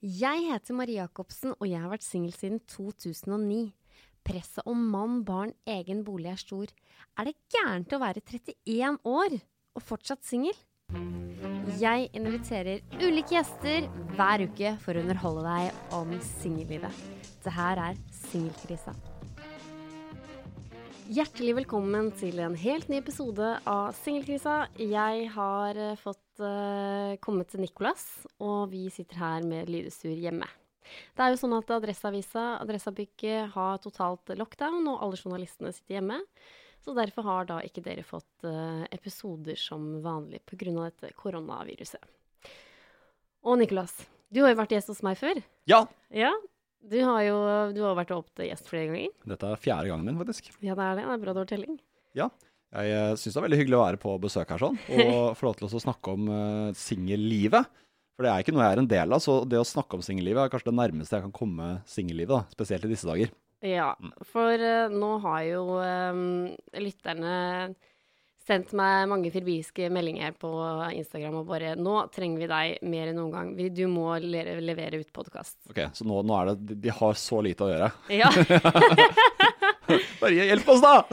Jeg heter Marie Jacobsen, og jeg har vært singel siden 2009. Presset om mann, barn, egen bolig er stor. Er det gærent å være 31 år og fortsatt singel? Jeg inviterer ulike gjester hver uke for å underholde deg om singellivet. Det her er Singelkrisa. Hjertelig velkommen til en helt ny episode av Singelkrisa. Jeg har eh, fått uh, kommet til Nicolas, og vi sitter her med lydestur hjemme. Det er jo sånn at Adresseavisa, Adressabygget, har totalt lockdown, og alle journalistene sitter hjemme. Så derfor har da ikke dere fått uh, episoder som vanlig pga. dette koronaviruset. Og Nicolas, du har jo vært gjest hos meg før. Ja. Ja, du har jo du har vært opp til gjest flere ganger. Dette er fjerde gangen min, faktisk. Ja, det er det. Det er bra du har telling. Ja. Jeg uh, syns det er veldig hyggelig å være på besøk her sånn, og få lov til å snakke om uh, singellivet. For det er ikke noe jeg er en del av, så det å snakke om singellivet er kanskje det nærmeste jeg kan komme singellivet, spesielt i disse dager. Ja, for uh, nå har jo um, lytterne sendt meg mange firbiske meldinger på Instagram og bare 'Nå trenger vi deg mer enn noen gang. Du må le levere ut podkast'. Ok, Så nå, nå, er det De har så lite å gjøre. Ja. Bare hjelp oss, da!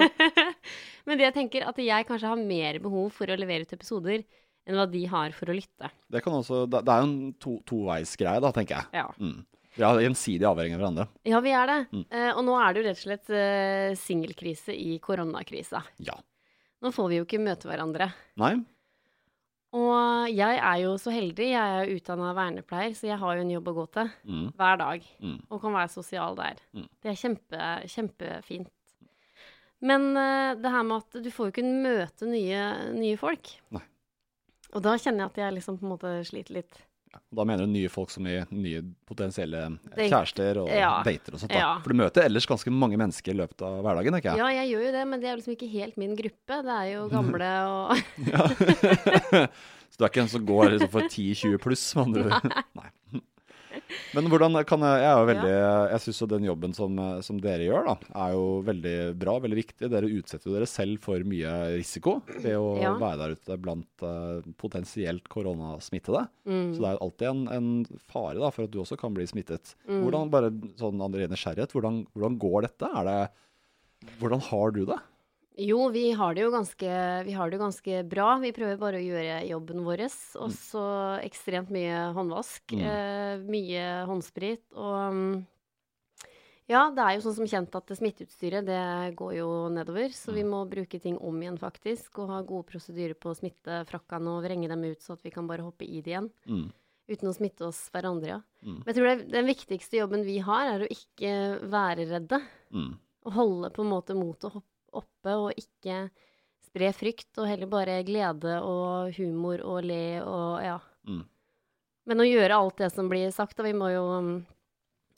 Men det jeg tenker at jeg kanskje har mer behov for å levere ut episoder enn hva de har for å lytte. Det, kan også, det, det er jo en to, toveisgreie, da, tenker jeg. Ja. Mm. Vi er gjensidig avhengig av hverandre. Ja, vi er det. Mm. Uh, og nå er det jo rett og slett uh, singelkrise i koronakrisa. Ja. Nå får vi jo ikke møte hverandre. Nei? Og jeg er jo så heldig. Jeg er utdanna vernepleier, så jeg har jo en jobb å gå til Mm. hver dag. Mm. Og kan være sosial der. Mm. Det er kjempe, kjempefint. Men uh, det her med at du får jo ikke møte nye, nye folk. Nei. Og da kjenner jeg at jeg liksom på en måte sliter litt. Da mener du nye folk som i nye potensielle kjærester og Ja. dater og sånt. da. Ja. For du møter ellers ganske mange mennesker i løpet av hverdagen, ikke jeg? Ja, jeg gjør jo det, men det er liksom ikke helt min gruppe. Det er jo gamle og så du er ikke en som går liksom for 10-20 pluss, med andre ord? Nei. Men hvordan kan jeg Jeg er jo veldig Jeg syns jo den jobben som, som dere gjør, da, er jo veldig bra, veldig viktig. Dere utsetter jo dere selv for mye risiko ved å Ja. være der ute blant uh, potensielt koronasmittede. Mm. Så det er jo alltid en, en fare da, for at du også kan bli smittet. Mm. Hvordan bare sånn André nysgjerrighet, hvordan, hvordan går dette? Er det Hvordan har du det? Jo, vi har det jo ganske, vi har det jo ganske bra. Vi prøver bare å gjøre jobben vår. Og så ekstremt mye håndvask. Mm. Eh, mye håndsprit. Og mm, ja, det er jo sånn som kjent at smitteutstyret det går jo nedover. Så vi må bruke ting om igjen, faktisk. Og ha gode prosedyrer på å smitte frakkene og vrenge dem ut, så at vi kan bare hoppe i det igjen. Mm. Uten å smitte oss hverandre, ja. Mm. Men jeg tror det, den viktigste jobben vi har, er å ikke være redde. Mm. Å holde på en måte motet hopp- oppe og ikke spre frykt, og heller bare glede og humor og le og ja. Mm. Men å gjøre alt det som blir sagt, da. Vi må jo um,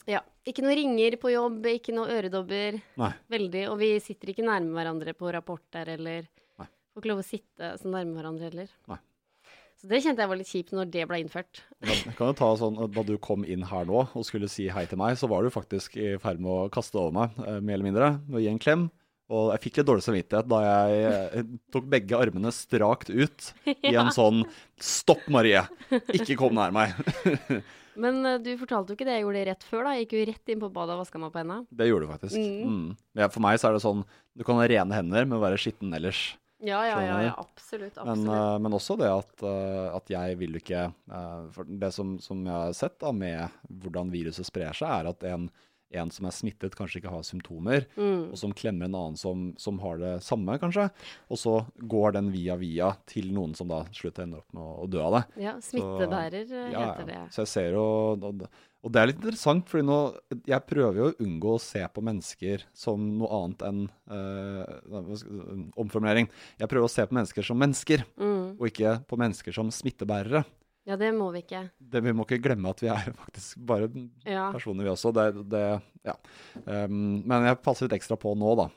Ja. Ikke noe ringer på jobb, ikke noe øredobber. Nei. Veldig. Og vi sitter ikke nærme hverandre på rapporter eller Nei. Får ikke lov å sitte så nærme hverandre heller. Nei. Så det kjente jeg var litt kjipt når det ble innført. Jeg kan jo ta sånn at Da du kom inn her nå og skulle si hei til meg, så var du faktisk i ferd med å kaste over meg, eh, mer eller mindre, med å gi en klem. Og jeg fikk litt dårlig samvittighet da jeg eh, tok begge armene strakt ut i en sånn Stopp, Marie! Ikke kom nær meg! Men eh, du fortalte jo ikke det jeg gjorde rett før, da. Jeg gikk jo rett inn på badet og vaska meg på henda. Det gjorde du faktisk. Mm. Mm. Men for meg så er det sånn Du kan ha rene hender, men være skitten ellers. Ja, ja, ja, ja absolutt. Men, absolutt. eh, men også det at, eh, at jeg vil ikke eh, For det som, som jeg har sett da med hvordan viruset sprer seg, er at en, en som er smittet, kanskje ikke har symptomer, Mm. og som klemmer en annen som, som har det samme, kanskje. Og så går den via via til noen som da slutter ender opp med å, å dø av det. Ja, smittebærer så, Ja, heter det. ja. Så jeg ser jo og, og det er litt interessant, fordi nå Jeg prøver jo å unngå å se på mennesker som noe annet enn øh, Omformulering. Jeg prøver å se på mennesker som mennesker, Mm. og ikke på mennesker som smittebærere. Ja, det må vi ikke. Det, vi må ikke glemme at vi er faktisk bare Ja. personer, vi også. Det, det, ja. Um, men jeg passer litt ekstra på nå, da.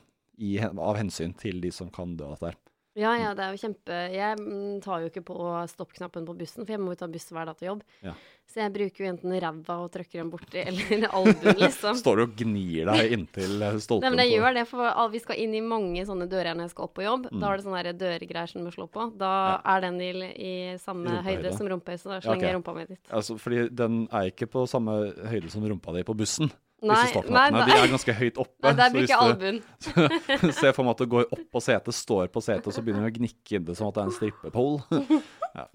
I, av hensyn til de som kan dø av dette her. Ja, ja, det er jo kjempe Jeg mm, tar jo ikke på stoppknappen på bussen, for jeg må jo ta buss hver dag til jobb. Ja. Så jeg bruker jo enten ræva og trykker den borti, eller albuen, liksom. Står du og gnir deg inntil stolpen? Nei, men jeg gjør det, for vi skal inn i mange sånne dører når jeg skal opp på jobb. Da er det sånne dørgreier som du må slå på. Da er den i, i samme Rumpehøyde. høyde som rumpehøyde, så da slenger jeg okay. rumpa mi dit. Altså, fordi den er ikke på samme høyde som rumpa di på bussen. Nei, Disse stoppknappene. nei, De er ganske høyt oppe. Nei, der blir ikke albuen. Se for meg at du går opp på setet, står på setet, og så begynner du å gnikke inn det som at det er en strippepole. Ja.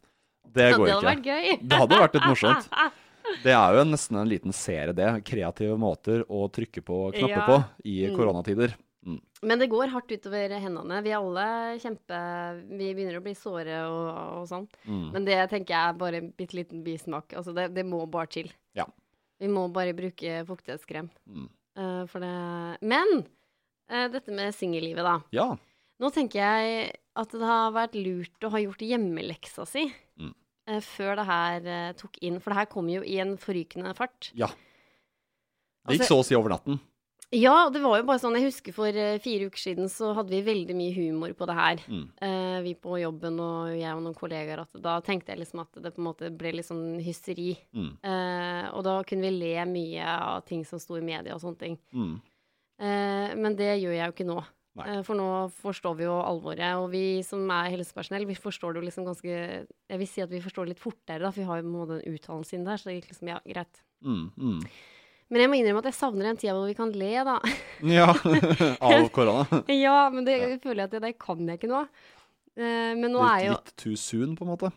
Det går det hadde vært gøy. Det hadde vært litt morsomt. Det er jo nesten en liten serie, det. Kreative måter å trykke på knapper Ja. på i Mm. koronatider. Mm. Men det går hardt utover hendene. Vi alle kjempe Vi begynner å bli såre og, og sånn. Mm. Men det tenker jeg er bare en bitte liten bismak. Altså, det, det må bare til. Vi må bare bruke fuktighetskrem. Mm. Uh, for det Men uh, dette med singellivet, da. Ja. Nå tenker jeg at det har vært lurt å ha gjort hjemmeleksa si Mm. uh, før det her tok inn. For det her kom jo i en forrykende fart. ja. Det gikk Altså- så å si over natten. Ja, det var jo bare sånn Jeg husker for eh, fire uker siden så hadde vi veldig mye humor på det her. Mm. Uh, vi på jobben og jeg og noen kollegaer. At da tenkte jeg liksom at det på en måte ble litt sånn hysteri. Mm. Uh, og da kunne vi le mye av ting som sto i media og sånne ting. Mm. Uh, men det gjør jeg jo ikke nå. For nå forstår vi jo alvoret. Og vi som er helsepersonell, vi forstår det jo liksom ganske Jeg vil si at vi forstår det litt fortere, da, for vi har jo på en måte den uttalelsen inn der. Så det gikk liksom, ja, greit. Mm. Men jeg må innrømme at jeg savner den tida hvor vi kan le, da. Ja. Av korona. ja, men det føler jeg at det, det kan jeg ikke nå. Eh, men nå er Litt, jo litt too soon, på en måte.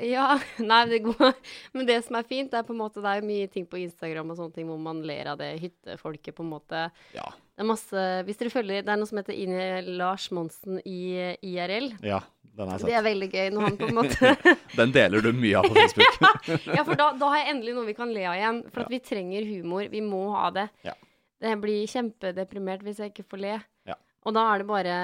Ja, nei, det går Men det som er fint, det er på en måte Det er mye ting på Instagram og sånne ting hvor man ler av det hyttefolket, på en måte. Ja. Det er masse Hvis dere følger Det er noe som heter Ine Lars Monsen i IRL. Ja, den har Det er veldig gøy når han på en måte. Den deler du mye av på Facebook. Ja, for da, da har jeg endelig noe vi kan le av igjen. For at vi trenger humor. Vi må ha det. Ja. Jeg blir kjempedeprimert hvis jeg ikke får le. Ja. Og da er det bare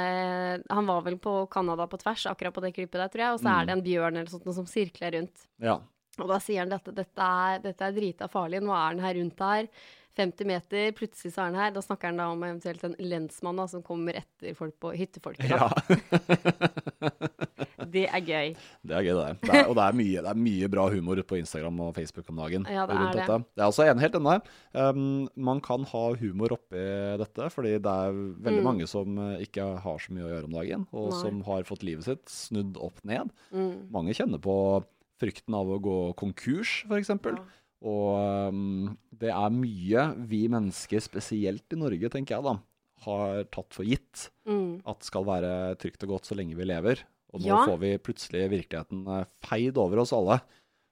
Han var vel på Canada på tvers, akkurat på det klippet der, tror jeg. Og så Mm. er det en bjørn eller sånt som sirkler rundt. Ja. Og da sier han dette, dette er, dette er drita farlig. Nå er den her rundt her. 50 meter, plutselig så er han her. Da snakker han da om eventuelt en lensmann da, som kommer etter folk på hyttefolket. ja. Det er gøy. Det er gøy, det. det er, og det er, mye, det er mye bra humor på Instagram og Facebook om dagen. Ja, det rundt er det. Dette. Jeg er også enig helt enig. Um, man kan ha humor oppi dette, fordi det er veldig Mm. mange som eh, ikke har så mye å gjøre om dagen, og Nei. som har fått livet sitt snudd opp ned. Mm. Mange kjenner på frykten av å gå konkurs, f.eks. Ja. Og um, det er mye vi mennesker, spesielt i Norge, tenker jeg da, har tatt for gitt Mm. at skal være trygt og godt så lenge vi lever. Og nå Ja. får vi plutselig virkeligheten eh, feid over oss alle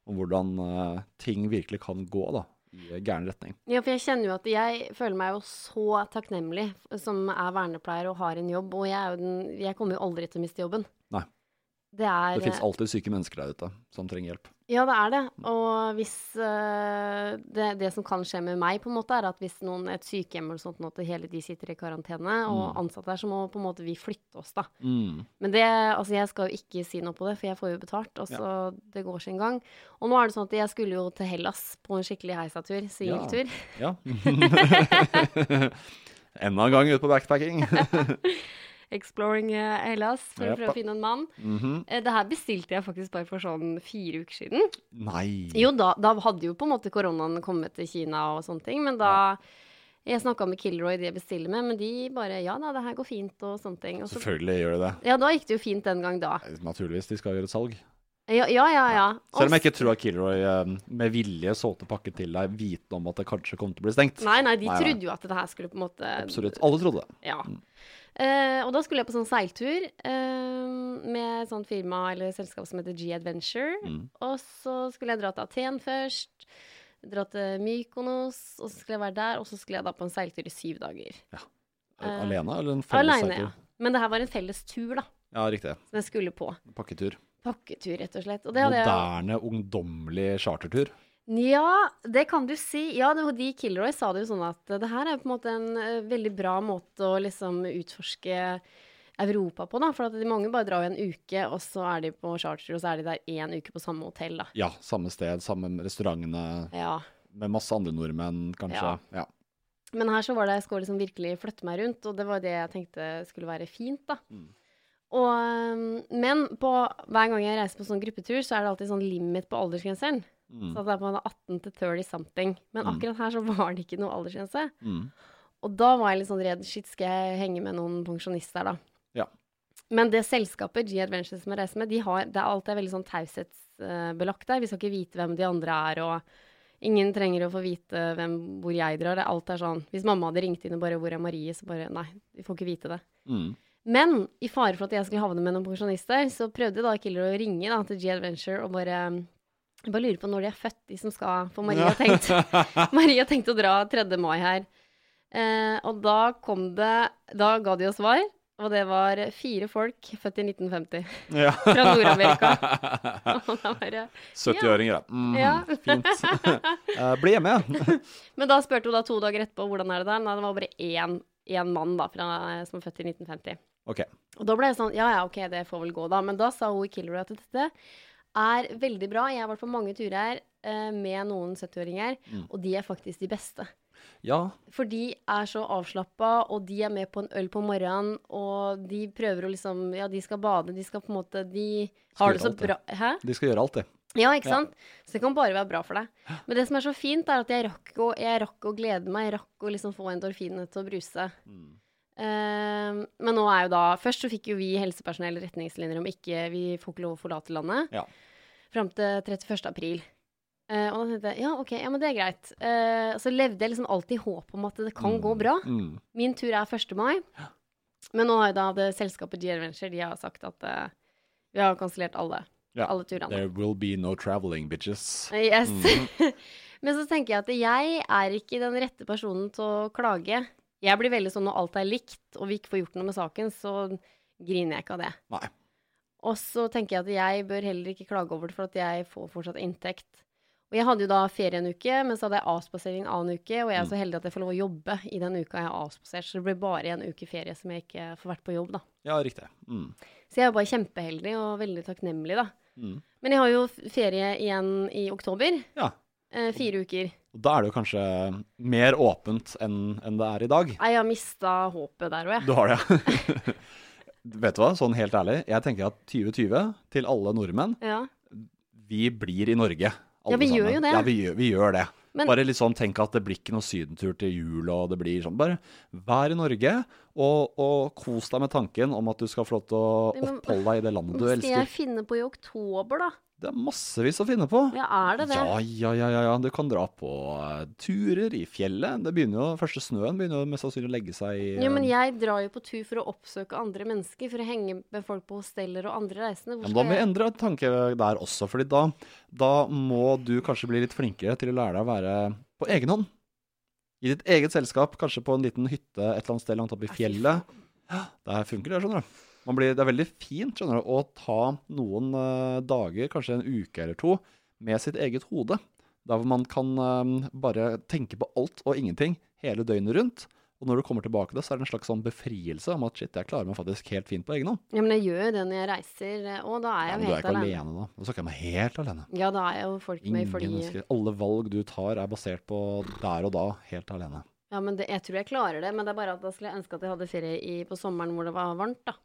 om hvordan uh, ting virkelig kan gå da, i gæren retning. Ja, for jeg kjenner jo at jeg føler meg jo så takknemlig som er vernepleier og har en jobb, og jeg, den, jeg kommer jo aldri til å miste jobben. Nei. Det er Det fins alltid syke mennesker der ute som trenger hjelp. Ja, det er det. Og hvis eh, det, det som kan skje med meg, på en måte, er at hvis noen, et sykehjem eller sånt, nå, hele de sitter i karantene, og Mm. ansatte der, så må på en måte vi flytte oss, da. Mm. Men det, altså jeg skal jo ikke si noe på det, for jeg får jo betalt. Og så det går sin gang. Og nå er det sånn at jeg skulle jo til Hellas på en skikkelig heisatur, singeltur. Ja. Enda en gang ute på backpacking. Exploring eh, Hellas for å prøve å finne en mann. Mm -hmm. Det her bestilte jeg faktisk bare for sånn fire uker siden. Nei. Jo, da, da hadde jo på en måte koronaen kommet til Kina og sånne ting, men da Jeg snakka med Kilroy, de jeg bestiller med, men de bare Ja da, det her går fint og sånne ting. Og så, Selvfølgelig gjør det det. ja, da gikk det jo fint den gang da. Naturligvis, de skal gjøre et salg. Ja, ja, ja. ja. Selv om jeg ikke tror at Kilroy eh, med vilje solgte pakken til deg vitende om at det kanskje kom til å bli stengt. Nei, nei, de Nei, nei. trodde jo at det her skulle på en måte Absolutt. Alle trodde det. Ja. Eh, og da skulle jeg på sånn seiltur eh, med et sånt firma eller selskap som heter G Adventure. Mm. Og så skulle jeg dra til Aten først. Dra til Mykonos, og så skulle jeg være der. Og så skulle jeg da på en seiltur i syv dager. Ja. Alene, eller en felles alene, seiltur? ja. Men det her var en felles tur, da. Ja, riktig. Som jeg skulle på. Pakketur. Pakketur, rett og slett. Og det jeg Moderne, ungdommelig chartertur. Ja, det kan du si. Ja, det, de Kilroy sa det jo sånn at eh, det her er på en måte en eh, veldig bra måte å liksom utforske Europa på, da. For at de mange bare drar jo en uke, og så er de på charter, og så er de der én uke på samme hotell, da. Ja, samme sted, samme restaurantene, Ja. med masse andre nordmenn, kanskje. Ja. Ja. Men her så var det jeg skulle liksom virkelig flytte meg rundt, og det var det jeg tenkte skulle være fint, da. Mm. Og, men på, hver gang jeg reiser på sånn gruppetur, så er det alltid sånn limit på aldersgrensen. Mm. Så at det er på en 18 til 30 something. Men Mm. akkurat her så var det ikke noe aldersgrense. Mm. Og da var jeg litt sånn redd. Shit, skal jeg henge med noen pensjonister da? Ja. Men det selskapet, G Adventures, som jeg reiser med, de har, det er alltid veldig sånn taushetsbelagt der. Vi skal ikke vite hvem de andre er, og ingen trenger å få vite hvem, hvor jeg drar. Det, alt er sånn Hvis mamma hadde ringt inn og bare 'Hvor er Marie?' så bare Nei, vi får ikke vite det. Mm. Men i fare for at jeg skulle havne med noen pensjonister, så prøvde da Killer å ringe da, til G Adventure og bare jeg bare lurer på når de er født, de som skal For Marie har tenkt, Maria tenkt å dra 3. mai her. Eh, og da kom det Da ga de oss svar, og det var fire folk født i 1950 Ja. fra Nord-Amerika. Og da bare 70-åringer, ja. Mm, Ja. Fint. Eh, bli hjemme, ja. Men da spurte hun da to dager etterpå hvordan er det der. Nei, det var bare én, én mann da, fra, som var født i 1950. Okay. Og da ble jeg sånn Ja, ja, OK, det får vel gå, da. Men da sa hun i Killer at dette er veldig bra. Jeg har vært på mange turer uh, med noen 70-åringer, Mm. og de er faktisk de beste. Ja. For de er så avslappa, og de er med på en øl på morgenen, og de prøver å liksom Ja, de skal bade, de skal på en måte De har det så bra Hæ? De skal gjøre alt, det. Ja, ikke Ja. sant? Så det kan bare være bra for deg. Men det som er så fint, er at jeg rakk å, jeg rakk å glede meg. Jeg rakk å liksom få endorfinene til å bruse. Mm. Eh, men nå er jo da Først så fikk jo vi helsepersonell retningslinjer om ikke Vi får ikke lov å forlate landet Ja. fram til 31. april. Eh, og da tenkte jeg ja, OK, ja, men det er greit. Eh, så levde jeg liksom alltid i håp om at det kan gå bra. Mm. Min tur er 1. mai. Men nå har jo da det selskapet G Adventure de har sagt at uh, vi har kansellert alle. Ja. Alle turene. There will be no traveling, bitches. Yes. Mm. Men så tenker jeg at jeg er ikke den rette personen til å klage. Jeg blir veldig sånn når alt er likt, og vi ikke får gjort noe med saken, så griner jeg ikke av det. Nei. Og så tenker jeg at jeg bør heller ikke klage over det, for at jeg får fortsatt inntekt. Og jeg hadde jo da ferie en uke, men så hadde jeg avspasering en annen uke, og jeg er Mm. så heldig at jeg får lov å jobbe i den uka jeg har avspasert, så det blir bare en uke ferie som jeg ikke får vært på jobb, da. Ja, riktig. Mm. Så jeg er bare kjempeheldig og veldig takknemlig, da. Mm. Men jeg har jo ferie igjen i oktober. Ja. Eh, fire uker. Da er det jo kanskje mer åpent enn en det er i dag. Nei, jeg har mista håpet der òg, jeg. Du har det, ja. Vet du hva, sånn helt ærlig, jeg tenker at 2020 til alle nordmenn, Ja. vi blir i Norge. alle Ja, vi gjør sammen. jo det. Ja, vi gjør, vi gjør det. Men- bare sånn, tenk at det blir ikke noe sydentur til jul, og det blir sånn. Bare vær i Norge, og, og kos deg med tanken om at du skal få lov til å oppholde deg i det landet du Hva skal jeg finne på i oktober, da? Det er massevis å finne på. Ja, er det det? Ja, ja, ja, ja, ja. Du kan dra på uh, turer i fjellet. Det begynner jo, Første snøen begynner jo mest sannsynlig å legge seg i Ja, men eh, jeg drar jo på tur for å oppsøke andre mennesker, for å henge med folk på hosteller og andre reisende. Ja, Hvor men da må vi endre tanke der også, fordi da, da må du kanskje bli litt flinkere til å lære deg å være på egen hånd. I ditt eget selskap, kanskje på en liten hytte et eller annet sted langt oppe i fjellet. Der funker det, skjønner du. Man blir, det er veldig fint skjønner du, å ta noen uh, dager, kanskje en uke eller to, med sitt eget hode. Der hvor man kan eh, bare tenke på alt og ingenting hele døgnet rundt. Og når du kommer tilbake til det, så er det en slags sånn befrielse om at shit, jeg klarer meg faktisk helt fint på egen hånd. Ja, men jeg gjør jo det når jeg reiser, og da er jeg Ja, jeg men jo du er ikke alene. alene da. Da snakker jeg meg helt alene. Ja, da er jeg jo folk med fordi Ingen mennesker. Alle valg du tar er basert på der og da, helt alene. Ja, men det, jeg tror jeg klarer det, men det er bare at da skulle jeg ønske at jeg hadde ferie i, på sommeren hvor det var varmt, da.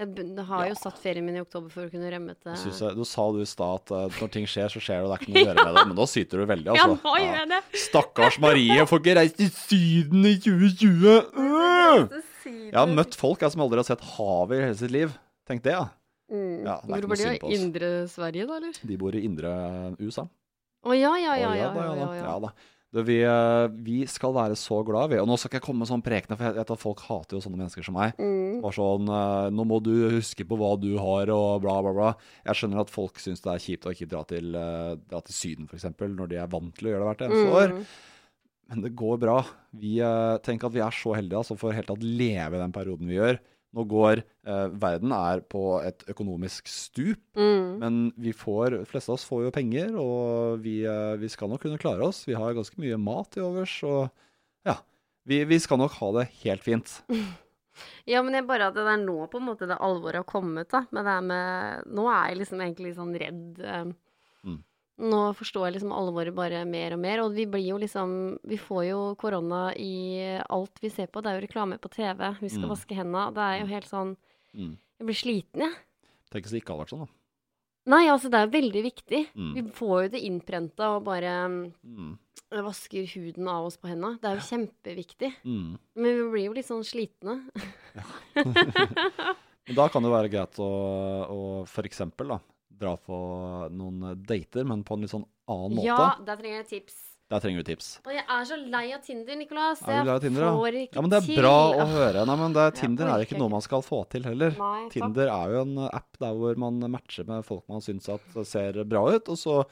Jeg har jo Ja. satt ferien min i oktober for å kunne rømme til Jeg du sa du i stad at eh, når ting skjer, så skjer det, og det er ikke noe å gjøre med det. Men nå syter du veldig, Ja, altså. nå gjør jeg det! Stakkars Marie, får ikke reist til Syden i 2020! Øh! Jeg har møtt folk jeg, som aldri har sett havet i hele sitt liv. Tenk det, ja. mm. Ja, det er Hvor ikke bor de? I. Indre Sverige, da, eller? De bor i indre USA. Å ja, ja, ja. ja, ja, ja, ja, ja, ja da. Du, vi, eh, vi skal være så glad, vi. Og nå skal ikke jeg komme med sånn prekende, for jeg vet at folk hater jo sånne mennesker som meg. Mm. Bare sånn eh, Nå må du huske på hva du har, og bla, bla, bla. Jeg skjønner at folk syns det er kjipt å ikke dra til, eh, dra til Syden, f.eks., når de er vant til å gjøre det hvert eneste år. Mm. Men det går bra. Vi tenker at vi er så heldige som får helt tatt leve den perioden vi gjør. Nå går eh, Verden er på et økonomisk stup, Mm. men vi får, de fleste av oss får jo penger, og vi, eh, vi skal nok kunne klare oss. Vi har ganske mye mat i overs, og ja. Vi, vi skal nok ha det helt fint. Ja, men jeg bare at det er nå på en måte det alvoret har kommet, da. Men det er med Nå er jeg liksom egentlig litt sånn redd. eh. Nå forstår jeg liksom alvoret bare mer og mer. Og vi blir jo liksom Vi får jo korona i alt vi ser på. Det er jo reklame på TV. Vi skal Mm. vaske henda. Det er jo helt sånn Mm. Jeg blir sliten, jeg. Tenk hvis det ikke hadde vært sånn, da. Nei, altså, det er veldig viktig. Mm. Vi får jo det innprenta og bare Mm. mm, vasker huden av oss på henda. Det er jo kjempeviktig. Mm. Men vi blir jo litt sånn slitne. Men da kan det være greit å, å da, dra på noen dater, men på en litt sånn annen måte. Ja, der trenger jeg tips. Der trenger du tips. Og jeg er så lei av Tinder, Nicolas. Er du Tinder, jeg får ikke ikke Ja, men det er til. bra å høre. Nei, men det, Tinder er ikke noe man skal få til heller. Nei. Tinder er jo en app der hvor man matcher med folk man syns at ser bra ut, og så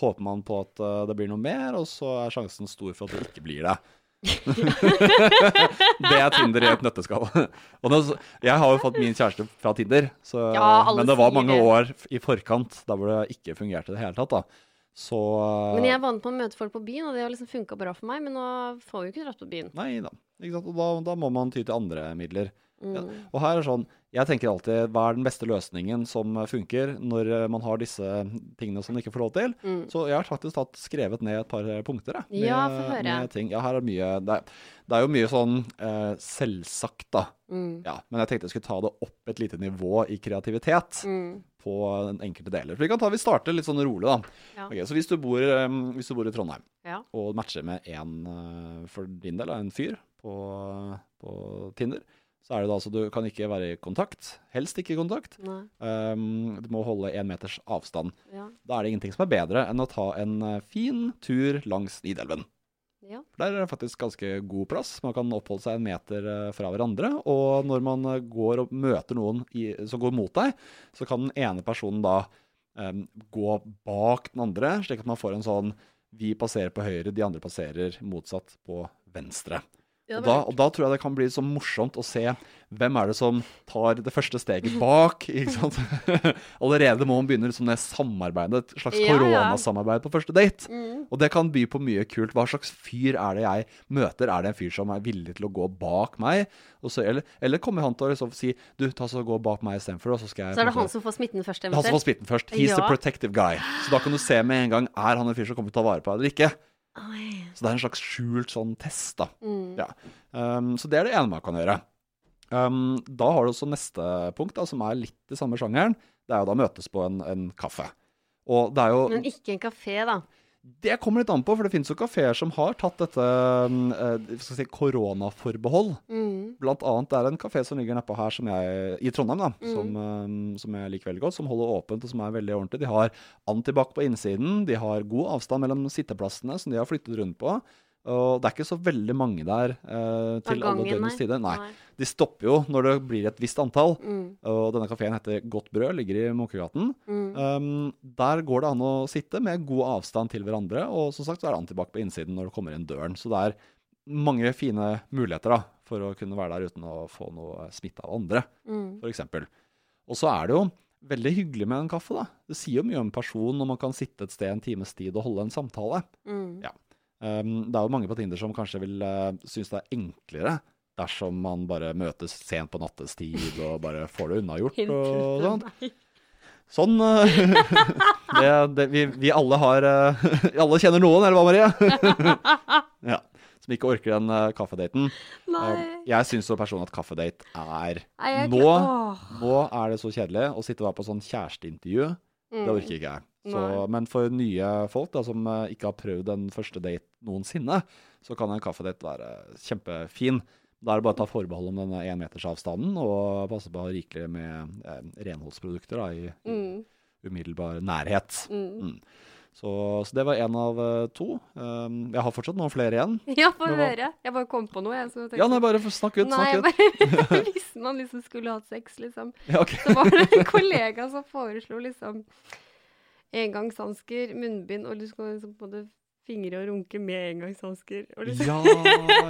håper man på at eh, det blir noe mer, og så er sjansen stor for at det ikke blir det. det er Tinder i et nøtteskall. Jeg har jo fått min kjæreste fra Tinder, så, Ja, men det var mange år i forkant der hvor det ikke fungerte i det hele tatt. da. Så Men jeg er vant på å møte folk på byen, og det har liksom funka bra for meg. Men nå får vi jo ikke dratt på byen. Nei da. Ikke sant? Og da, da må man ty til andre midler. Ja. Mm. Og her er sånn, jeg tenker alltid hva er den beste løsningen som funker når eh, man har disse tingene som man ikke får lov til. Mm. Så jeg har faktisk tatt, skrevet ned et par eh, punkter. Jeg, med, Ja, med ting. Ja, her er mye, det, det er jo mye sånn eh, selvsagt, da. Mm. Ja, men jeg tenkte jeg skulle ta det opp et lite nivå i kreativitet Mm. på den enkelte deler. Vi kan ta, vi starter litt sånn rolig, da. Ja. Okay, så hvis du, bor, eh, hvis du bor i Trondheim Ja. og matcher med en for din del, en fyr på, på Tinder, så er det da altså du kan ikke være i kontakt. Helst ikke i kontakt. Um, du må holde én meters avstand. Ja. Da er det ingenting som er bedre enn å ta en eh, fin tur langs Nidelven. ja. Der er det faktisk ganske god plass. Man kan oppholde seg en meter eh, fra hverandre. Og når man eh, går og møter noen i, som går mot deg, så kan den ene personen da um, gå bak den andre, slik at man får en sånn Vi passerer på høyre, de andre passerer motsatt på venstre. Ja, Og da, og da tror jeg det kan bli så morsomt å se hvem er det som tar det første steget bak. Allerede må man begynne liksom det samarbeidet, et slags Ja, koronasamarbeid på første date. Mm. Og det kan by på mye kult. Hva slags fyr er det jeg møter? Er det en fyr som er villig til å gå bak meg? Og så, eller, eller kommer han til å liksom si du, ta så gå bak meg istedenfor, og så skal jeg Så er det han som får smitten først, han som får smitten først. He's the Ja. protective guy. Så da kan du se med en gang er han en fyr som kommer til å ta vare på deg eller ikke. Oi. Så det er en slags skjult sånn test, da. Mm. Ja. Um, så det er det ene man kan gjøre. Um, da har du også neste punkt, da, som er litt i samme sjangeren. Det er jo da møtes på en, en kaffe. Jo Men ikke en kafé, da. Det kommer litt an på, for det finnes jo kafeer som har tatt dette um, eh, si, koronaforbehold. Mm. Blant annet det er en kafé som ligger nedpå her som jeg, i Trondheim, da, Mm. som, um, som jeg liker veldig godt. Som holder åpent og som er veldig ordentlig. De har antibac på innsiden. De har god avstand mellom sitteplassene som de har flyttet rundt på. Og det er ikke så veldig mange der eh, til gangen, alle døgnets tider. Nei. Nei. De stopper jo når det blir et visst antall. Mm. Og denne kafeen heter Godt brød, ligger i Munkegaten. Mm. Um, der går det an å sitte med god avstand til hverandre, og som sagt så er antibac på innsiden når du kommer inn døren. Så det er mange fine muligheter da, for å kunne være der uten å få noe smitte av andre, Mm. f.eks. Og så er det jo veldig hyggelig med en kaffe. da. Det sier jo mye om en person når man kan sitte et sted en times tid og holde en samtale. Mm. Ja. Um, det er jo mange på Tinder som kanskje vil uh, synes det er enklere dersom man bare møtes sent på nattestid og bare får det unnagjort. og sånt. Sånn eh, det, det, vi, vi alle har eh, Alle kjenner noen, eller hva, Marie? ja, Som ikke orker den kaffedaten. Nei. Eh, jeg syns jo personlig at kaffedate er nå, nå er det så kjedelig å sitte og være på sånn kjæresteintervju. Det orker ikke jeg. Så, men for nye folk da, som eh, ikke har prøvd en første date noensinne, så kan en kaffedate være kjempefin. Da er det bare å ta forbehold om denne énmetersavstanden meters avstanden, og passe på å ha rikelig med eh, renholdsprodukter da, i, Mm. umiddelbar nærhet. Mm. Mm. Så, så det var én av eh, to. Um, jeg har fortsatt noen flere igjen. Ja, få høre. Jeg bare kom på noe, jeg. Ja, nei, bare snakk ut. Nei, Snakk ut. bare Hvis man liksom skulle hatt sex, liksom. Ja, okay. Så var det en kollega som foreslo liksom engangshansker, munnbind, og du skal liksom både fingre og runke med engangshansker. Liksom. Ja, ja,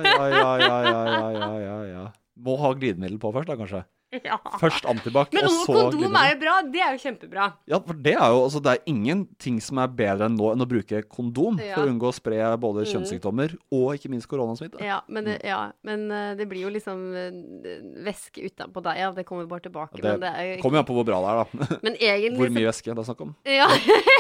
ja, ja, ja, ja, ja, ja. Må ha glidemiddel på først, da, kanskje? Ja. Først antibac, og og Men kondom er jo bra. Det er jo kjempebra. Ja, for det er jo altså, Det er ingenting som er bedre enn nå enn å bruke kondom Ja. for å unngå å spre både Mm. kjønnssykdommer og ikke minst koronasmitte. Ja, men det, ja, men eh, det blir jo liksom eh, væske utenpå deg. Ja, det kommer bare tilbake. Det men det er jo kommer jo an på hvor bra det er, da. Men egentlig Hvor mye væske det er snakk om. Ja.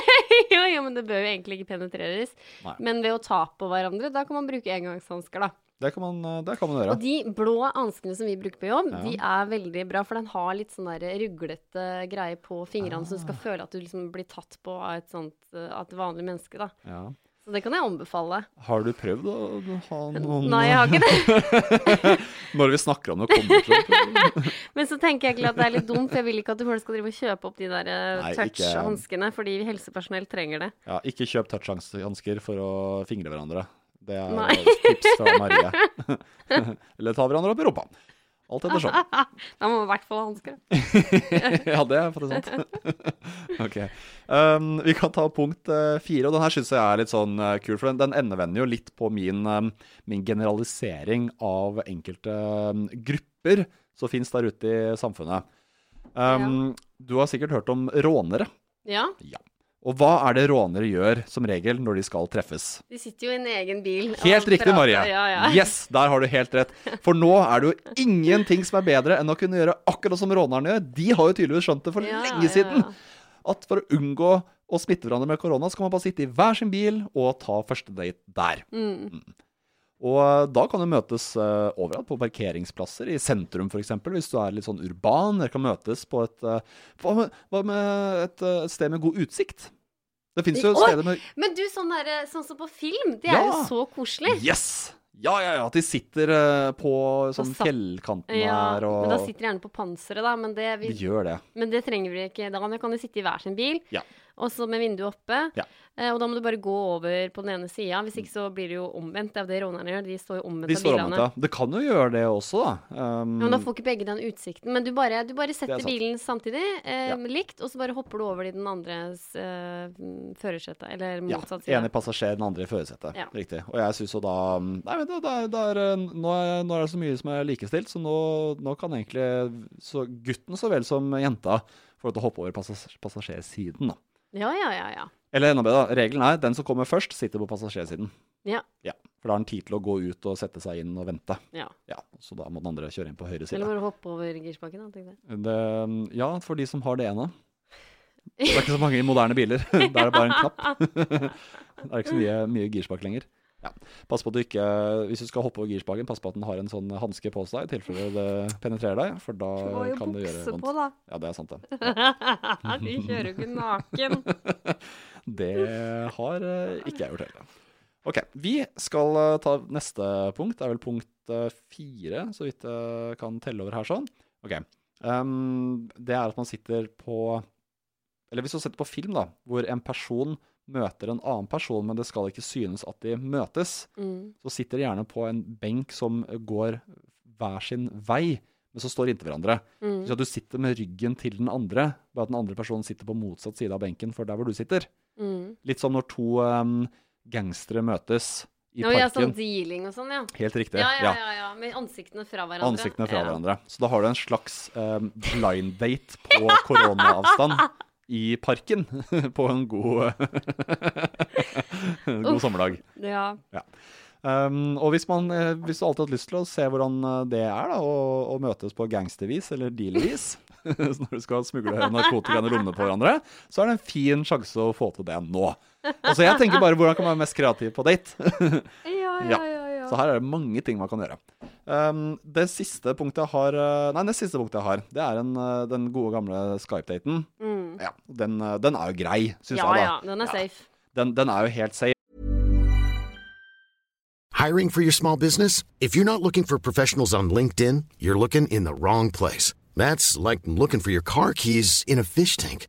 jo, jo, men det bør jo egentlig ikke penetreres. Nei. Men ved å ta på hverandre, da kan man bruke engangshansker, da. Det kan man, eh, det kan man gjøre. Og de blå hanskene som vi bruker på jobb, Ja. de er veldig bra, for den har litt sånn der ruglete greie på fingrene, så du skal Ah. føle at du liksom blir tatt på av et sånt eh, av et vanlig menneske, da. Ja. Så det kan jeg anbefale. Har du prøvd å ha noen Nei, jeg har ikke det. Når vi snakker om det, kommer til å Men så tenker jeg egentlig at det er litt dumt, for jeg vil ikke at folk skal drive og kjøpe opp de der eh, touch-hanskene, fordi helsepersonell trenger det. Ja, ikke kjøp touch-hansker for å fingre hverandre. Det er Nei. tips fra Marie. Eller ta hverandre opp i rumpa. Alt etter sånn. Da må man i hvert fall ha hansker. ja, det er faktisk sant. ok. Um, vi kan ta punkt eh, fire, og den her syns jeg er litt sånn eh, kul. For den, den endevender jo litt på min, um, min generalisering av enkelte um, grupper som fins der ute i samfunnet. Um, Du har sikkert hørt om rånere. Ja, Ja. Og hva er det rånere gjør som regel når de skal treffes? de sitter jo i en egen bil. Helt riktig, prater. Marie. Ja, ja. Yes, der har du helt rett. For nå er det jo ingenting som er bedre enn å kunne gjøre akkurat som rånerne gjør. De har jo tydeligvis skjønt det for Ja, lenge siden. At for å unngå å smitte hverandre med korona, så kan man bare sitte i hver sin bil og ta første date der. Mm. Og eh, da kan du møtes uh, overalt, på parkeringsplasser, i sentrum f.eks. Hvis du er litt sånn urban. Dere kan møtes på et uh, Hva med, hva med et, uh, sted med god utsikt? Det fins jo steder med Men du, sånn, der, sånn som på film, det er jo så koselig. Yes! Ja, ja, ja. At de sitter på sånn satt- fjellkanten Ja, her og men da sitter de gjerne på panseret, da. Men det, vi, De gjør det. men det trenger vi ikke. Da kan de sitte i hver sin bil, Ja. Og så med vinduet oppe. Ja. Eh, og da må du bare gå over på den ene sida. Hvis ikke så blir det jo omvendt. Det er jo det rånerne gjør. De står jo omvendt av bilene. omvendt, ja. Det kan jo gjøre det også, da. Um, Ja, men da får ikke begge den utsikten. Men du bare, du bare setter bilen samtidig, eh, Ja. likt, og så bare hopper du over i den andres eh, førersete. Eller ja, motsatt side. Enig passasjer, den andre i førersetet. Ja. Riktig. Og jeg syns jo da Nei, men det, det er, er, eh, nå, er, nå er det så mye som er likestilt, så nå, nå kan egentlig så gutten så vel som jenta få lov til å hoppe over passas passasjersiden, da. Ja, ja, ja. ja. Eller enda bedre. Regelen er den som kommer først, sitter på passasjersiden. Ja. Ja, For da har han tid til å gå ut og sette seg inn og vente. ja. Ja, Så da må den andre kjøre inn på høyre side. Eller bare hoppe over girspaken, da. Det, ja, for de som har det ene. Det er ikke så mange moderne biler. Da er det bare en knapp. Det er ikke så mye, mye girspak lenger. Ja. Pass på at du ikke, Hvis du skal hoppe over girspaken, pass på at den har en sånn hanske på seg, i tilfelle det penetrerer deg, for da Du kan det gjøre vondt. på, da. Ja, det er sant, det. Vi kjører jo ikke naken. Det har eh, ikke jeg gjort heller. Ok, vi skal eh, ta neste punkt. Det er vel punkt eh, fire, så vidt jeg kan telle over her sånn. Ok. Um, det er at man sitter på Eller hvis du sitter på film, da, hvor en person møter en annen person, men det skal ikke synes at de møtes, Mm. så sitter de gjerne på en benk som går hver sin vei, men så står inntil hverandre. Mm. Så at du sitter med ryggen til den andre, bare at den andre personen sitter på motsatt side av benken for der hvor du sitter. Mm. Litt som når to um, gangstere møtes i Å ja, sånn parken. dealing og sånn, ja. Helt riktig. Ja, ja, ja, ja. Med ansiktene fra hverandre. Ansiktene fra hverandre. Så da har du en slags um, blind date på koronaavstand i parken på en god, en god sommerdag. Ja. Um, og hvis, man, eh, hvis du alltid har hatt lyst til å se hvordan eh, det er da, å, å møtes på gangstervis eller dealervis, når du skal smugle narkotika i lommene på hverandre, så er det en fin sjanse å få til det nå. Altså jeg tenker bare hvordan kan man være mest kreativ på date? Ja, Ja. ja, ja. Så her er det mange ting man kan gjøre. Um, det siste punktet jeg har uh, Nei, det siste punktet jeg har, det er en, uh, den gode gamle Skype-daten. Mm. Ja, den, uh, den er jo grei, syns Ja, jeg, da. ja. Den er safe. Den, den er jo helt safe. Hiring for your small business? If you're not looking for professionals on LinkedIn, you're looking in the wrong place. That's like looking for your car keys in a fish tank.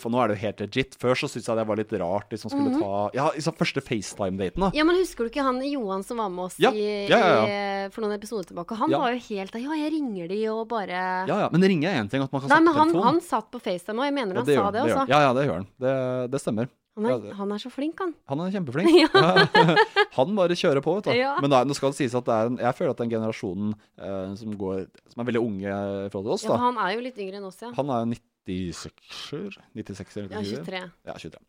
For nå er det jo helt legit. Før så syntes jeg det var litt rart Liksom skulle mm skulle ta Ja, liksom første FaceTime-daten, da. Ja, men husker du ikke han Johan som var med oss Ja, i, ja, ja, i, for noen episoder tilbake? Han Ja. var jo helt Ja, jeg ringer de og bare Ja, ja. Men ringer er én ting, at man kan Nei, men han, han satt på FaceTime òg. Jeg mener Ja, han sa gjør det også. Ja, ja, det gjør han. Det, det stemmer. Han, er, han er så flink, han. Han er kjempeflink. Ja. han bare kjører på, vet du. Ja. Men da, nå skal det sies at det en, jeg føler at den generasjonen eh, som, går, som er veldig unge i forhold til oss, Ja, da. han er jo litt yngre enn oss, ja. Han er jo 96 96 eller Ja, 23. Ja, 23.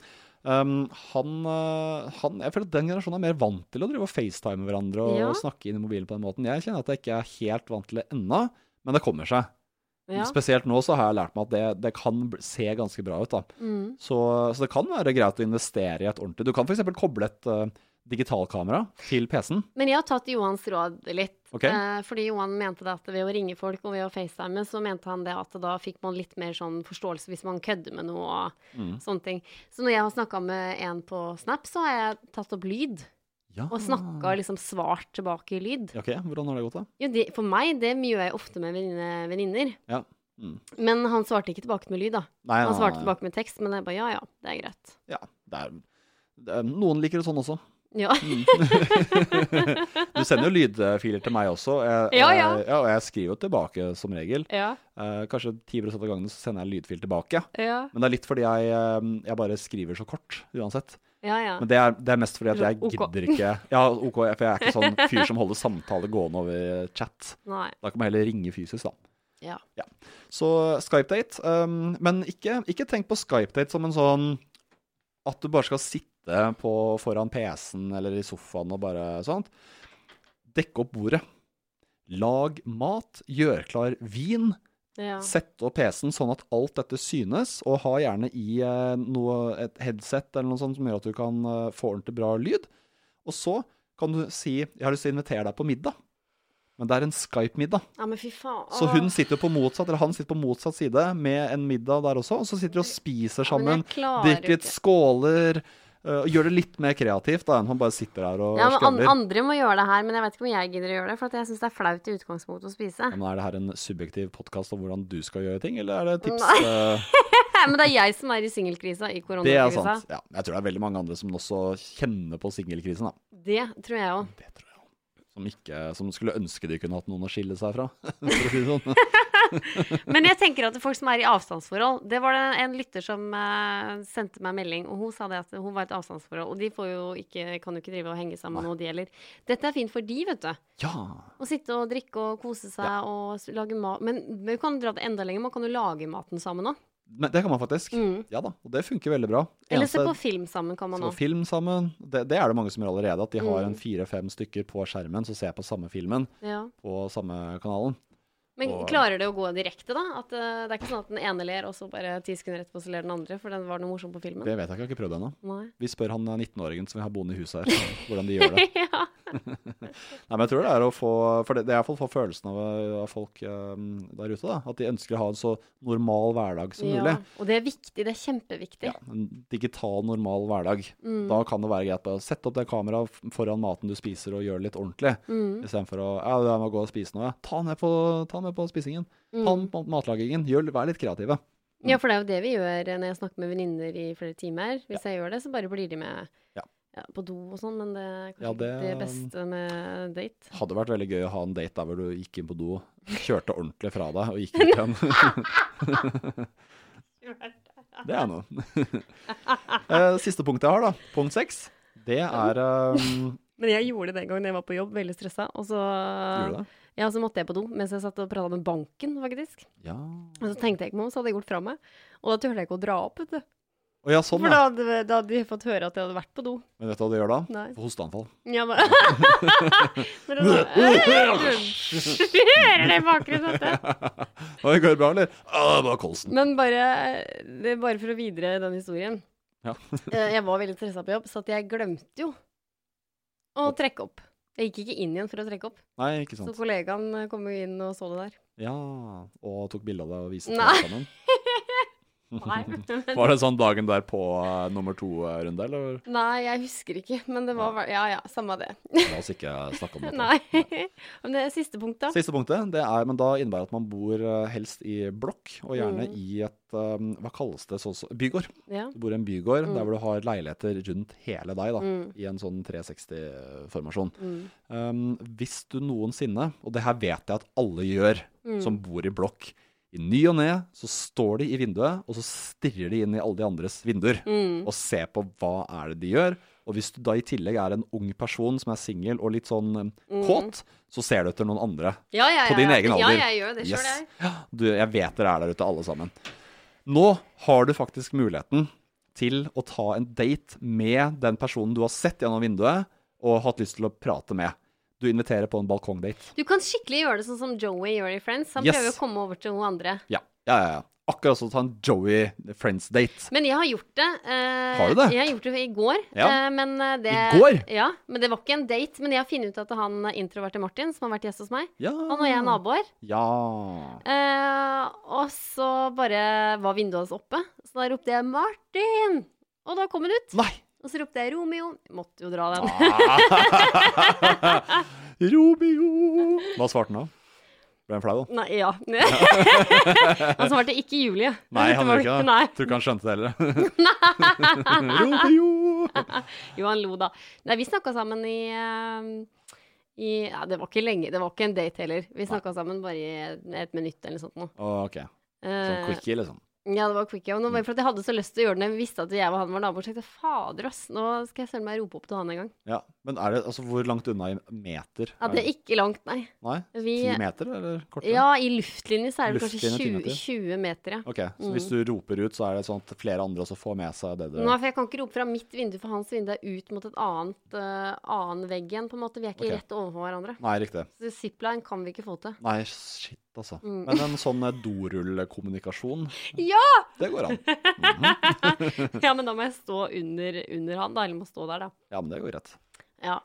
Um, han, eh, han Jeg føler at den generasjonen er mer vant til å drive og facetime hverandre og Ja. snakke inn i mobilen på den måten. Jeg kjenner at jeg ikke er helt vant til det ennå, men det kommer seg. Ja. Spesielt nå så har jeg lært meg at det, det kan se ganske bra ut. da. Mm. Så, så det kan være greit å investere i et ordentlig Du kan f.eks. koble et uh, digitalkamera til PC-en. Men jeg har tatt Johans råd litt. Ok. Eh, fordi Johan mente det at ved å ringe folk og ved å facetime, så mente han det at da fikk man litt mer sånn forståelse hvis man kødder med noe og Mm. sånne ting. Så når jeg har snakka med en på Snap, så har jeg tatt opp lyd. Ja. Og snakka liksom svart tilbake i lyd. Ok, Hvordan har det gått, da? Jo, det, for meg, det gjør jeg ofte med venninne- venninner. Ja. Mm. Men han svarte ikke tilbake med lyd, da. Nei, Han nei, svarte nei. tilbake med tekst, men jeg bare ja ja, det er greit. Ja, det er, det er, noen liker det sånn også. Ja. Mm. Du sender jo lydfiler til meg også. Jeg, Ja, ja. eh, og jeg skriver jo tilbake som regel. ja. Eh, kanskje 10 av gangene så sender jeg lydfil tilbake. Ja. Men det er litt fordi jeg, eh, jeg bare skriver så kort uansett. Ja, ja. Men det er, det er mest fordi at jeg Ok. gidder ikke Ja, OK, for jeg er ikke sånn fyr som holder samtale gående over chat. Nei. Da kan man heller ringe fysisk, da. Ja. Så Skype-date. Um, men ikke, ikke tenk på Skype-date som en sånn at du bare skal sitte på, foran PC-en eller i sofaen og bare sånt. Dekke opp bordet. Lag mat. Gjør klar vin. ja. Sett opp PC-en sånn at alt dette synes, og ha gjerne i eh, noe, et headset eller noe sånt som gjør at du kan eh, få ordentlig bra lyd. Og så kan du si 'Jeg har lyst til å invitere deg på middag', men det er en Skype-middag. ja, men fy faen. Så hun sitter på motsatt, eller han sitter på motsatt side med en middag der også, og så sitter de og spiser Ja, men sammen, klarer drikker litt skåler, og gjør det litt mer kreativt da, enn han bare sitter der og Ja, men an andre må gjøre det her, men jeg vet ikke om jeg gidder å gjøre det. For jeg syns det er flaut i utgangspunktet å spise. Men er det her en subjektiv podkast om hvordan du skal gjøre ting, eller er det tips? Nei. øh, men det er jeg som er i singelkrisa, i det er sant. Ja, jeg tror det er veldig mange andre som også kjenner på singelkrisen. Det tror jeg òg. Det tror jeg også. Som, ikke, som skulle ønske de kunne hatt noen å skille seg fra. for å si det sånn. Men jeg tenker at folk som er i avstandsforhold Det var det en lytter som uh, sendte meg melding, og hun sa det at hun var i et avstandsforhold. Og de får jo ikke, kan jo ikke drive og henge sammen nå, de heller. Dette er fint for de, vet du. Ja. Å sitte og drikke og kose seg og lage mat. Men du kan dra det enda lenger. Man kan jo lage maten sammen òg. Men det kan man faktisk. Mm. Ja da, og det funker veldig bra. Eller se på film sammen, kan man òg. film sammen. Det, det er det mange som gjør allerede. At de har Mm. en fire-fem stykker på skjermen så ser på samme filmen Ja. på samme kanalen. Men Og- klarer det å gå direkte, da? At uh, det er ikke sånn at den ene ler, og så bare ti sekunder etterpå så ler den andre, for den var noe morsomt på filmen? Det vet jeg ikke, jeg har ikke prøvd ennå. Vi spør han eh, 19-åringen som vi har boende i huset her, hvordan de gjør det. ja. Nei, men jeg tror det er å få For det, det er iallfall få følelsen av, av folk um, der ute, da. At de ønsker å ha en så normal hverdag som mulig. ja. Og det er viktig. Det er kjempeviktig. Ja, en digital, normal hverdag. Mm. Da kan det være greit å sette opp det kameraet foran maten du spiser, og gjøre det litt ordentlig. Mm. Istedenfor å ja, jeg må gå og spise noe. Ja. Ta med på, ta med på spisingen. Ta Mm. den på matlagingen. Gjør, vær litt kreative. Ja, for det er jo det vi gjør når jeg snakker med venninner i flere timer. Hvis jeg gjør det, så bare blir de med Ja. på do og sånn, men det er kanskje Ja, det, det- beste med date. Hadde vært veldig gøy å ha en date der hvor du gikk inn på do, kjørte ordentlig fra deg og gikk ut igjen. det er noe. Eh, Siste punktet jeg har, da, punkt seks, det er um, Men jeg gjorde det den gangen jeg var på jobb, veldig stressa. Og så, Gjorde du det? ja, så måtte jeg på do mens jeg satt og prata med banken, faktisk. Ja. Og så tenkte jeg ikke meg om, så hadde jeg gått fra meg. Og da turte jeg ikke å dra opp, vet du. Å ja, sånn, For da hadde, da hadde de fått høre at jeg hadde vært på do. Men vet du hva du gjør da? Nei. Får hosteanfall. Ja, men Du hører det i bakgrunnen, vet du. Går det bra, eller? Ah, bare kolsen. Men bare, det er bare for å videre den historien. Ja. Eh, jeg var veldig stressa på jobb, så at jeg glemte jo å trekke opp. Jeg gikk ikke inn igjen for å trekke opp. Nei, ikke Så sant. kollegaen eh, kom jo inn og så det der. Ja, og tok bilde av deg og viste Nei. det sammen. Nei, men, Var det sånn dagen der på uh, nummer to-runde, eller? nei jeg husker ikke. Men det var vel- Ja ja, samme det. La oss ikke snakke om det. Nei. Men det er siste punkt, da. Siste punktet, det er, men da innebærer at man bor uh, helst i blokk, og gjerne Mm. i et um, Hva kalles det? Så, så, bygård. Ja. Du bor i en bygård Mm. der hvor du har leiligheter rundt hele deg, da, Mm. i en sånn 360-formasjon. Mm. Um, hvis du noensinne, og det her vet jeg at alle gjør Mm. som bor i blokk, i ny og ne så står de i vinduet, og så stirrer de inn i alle de andres vinduer Mm. og ser på hva er det de gjør. Og hvis du da i tillegg er en ung person som er singel og litt sånn um, kåt, så ser du etter noen andre Ja, ja, ja, på din ja. egen Ja, jeg gjør det sjøl, jeg. Ja, du, jeg vet dere er der ute, alle sammen. Nå har du faktisk muligheten til å ta en date med den personen du har sett gjennom vinduet og hatt lyst til å prate med. Du inviterer på en balkongdate. Du kan skikkelig gjøre det sånn som Joey gjør i Friends. Han Yes. prøver å komme over til hun andre. Ja, ja, ja. ja. Akkurat som å ta en Joey Friends-date. Men jeg har gjort det. eh, Har du det? Jeg har gjort det i går. Ja. eh, men eh, det, I går? Ja, men det var ikke en date. Men jeg har funnet ut at han introverte Martin, som har vært gjest hos meg, Ja. han og jeg er naboer. Ja. Eh, og så bare var vinduet hans oppe, så da ropte jeg 'Martin!' Og da kom hun ut. Nei. Og så ropte jeg 'Romeo'. Måtte jo dra den. Ah. Romeo. Hva svarte han da? Ble han flau, da? Nei, ja. han svarte ikke Julie. Nei, han gjorde ikke det. Nei. Tror ikke han skjønte det heller. Romeo. Jo, han lo da. Nei, vi snakka sammen i, eh, i Ja, det var ikke lenge. Det var ikke en date heller. Vi snakka sammen bare i et, minutt eller noe sånt Nå. Oh, ok. Sånn quickie, liksom. Ja, det var quickie. Og nå var det for at jeg hadde så lyst til å gjøre det når jeg visste at jeg og han var naboer. Så jeg tenkte fader, ass, nå skal jeg søren meg rope opp til han en gang. Ja, Men er det, altså, hvor langt unna i meter? Ja, det er ikke langt, nei. Nei? Vi, Ti meter, eller kortere? ja, i luftlinje så er det kanskje 20 meter. 20 meter, ja. Ok, Så hvis du roper ut, så er det sånn at flere andre også får med seg det du Nei, for jeg kan ikke rope fra mitt vindu, for hans vindu er ut mot et annet uh, annen vegg igjen, på en måte. Vi er ikke okay. rett overfor hverandre. Nei, riktig. Så zipline kan vi ikke få til. Nei, shit, altså. Mm. Men en sånn eh, dorullkommunikasjon, Ja! det går an. ja, men da må jeg stå under, under han, da. Eller må stå der, da. Ja, men det går greit. Ja.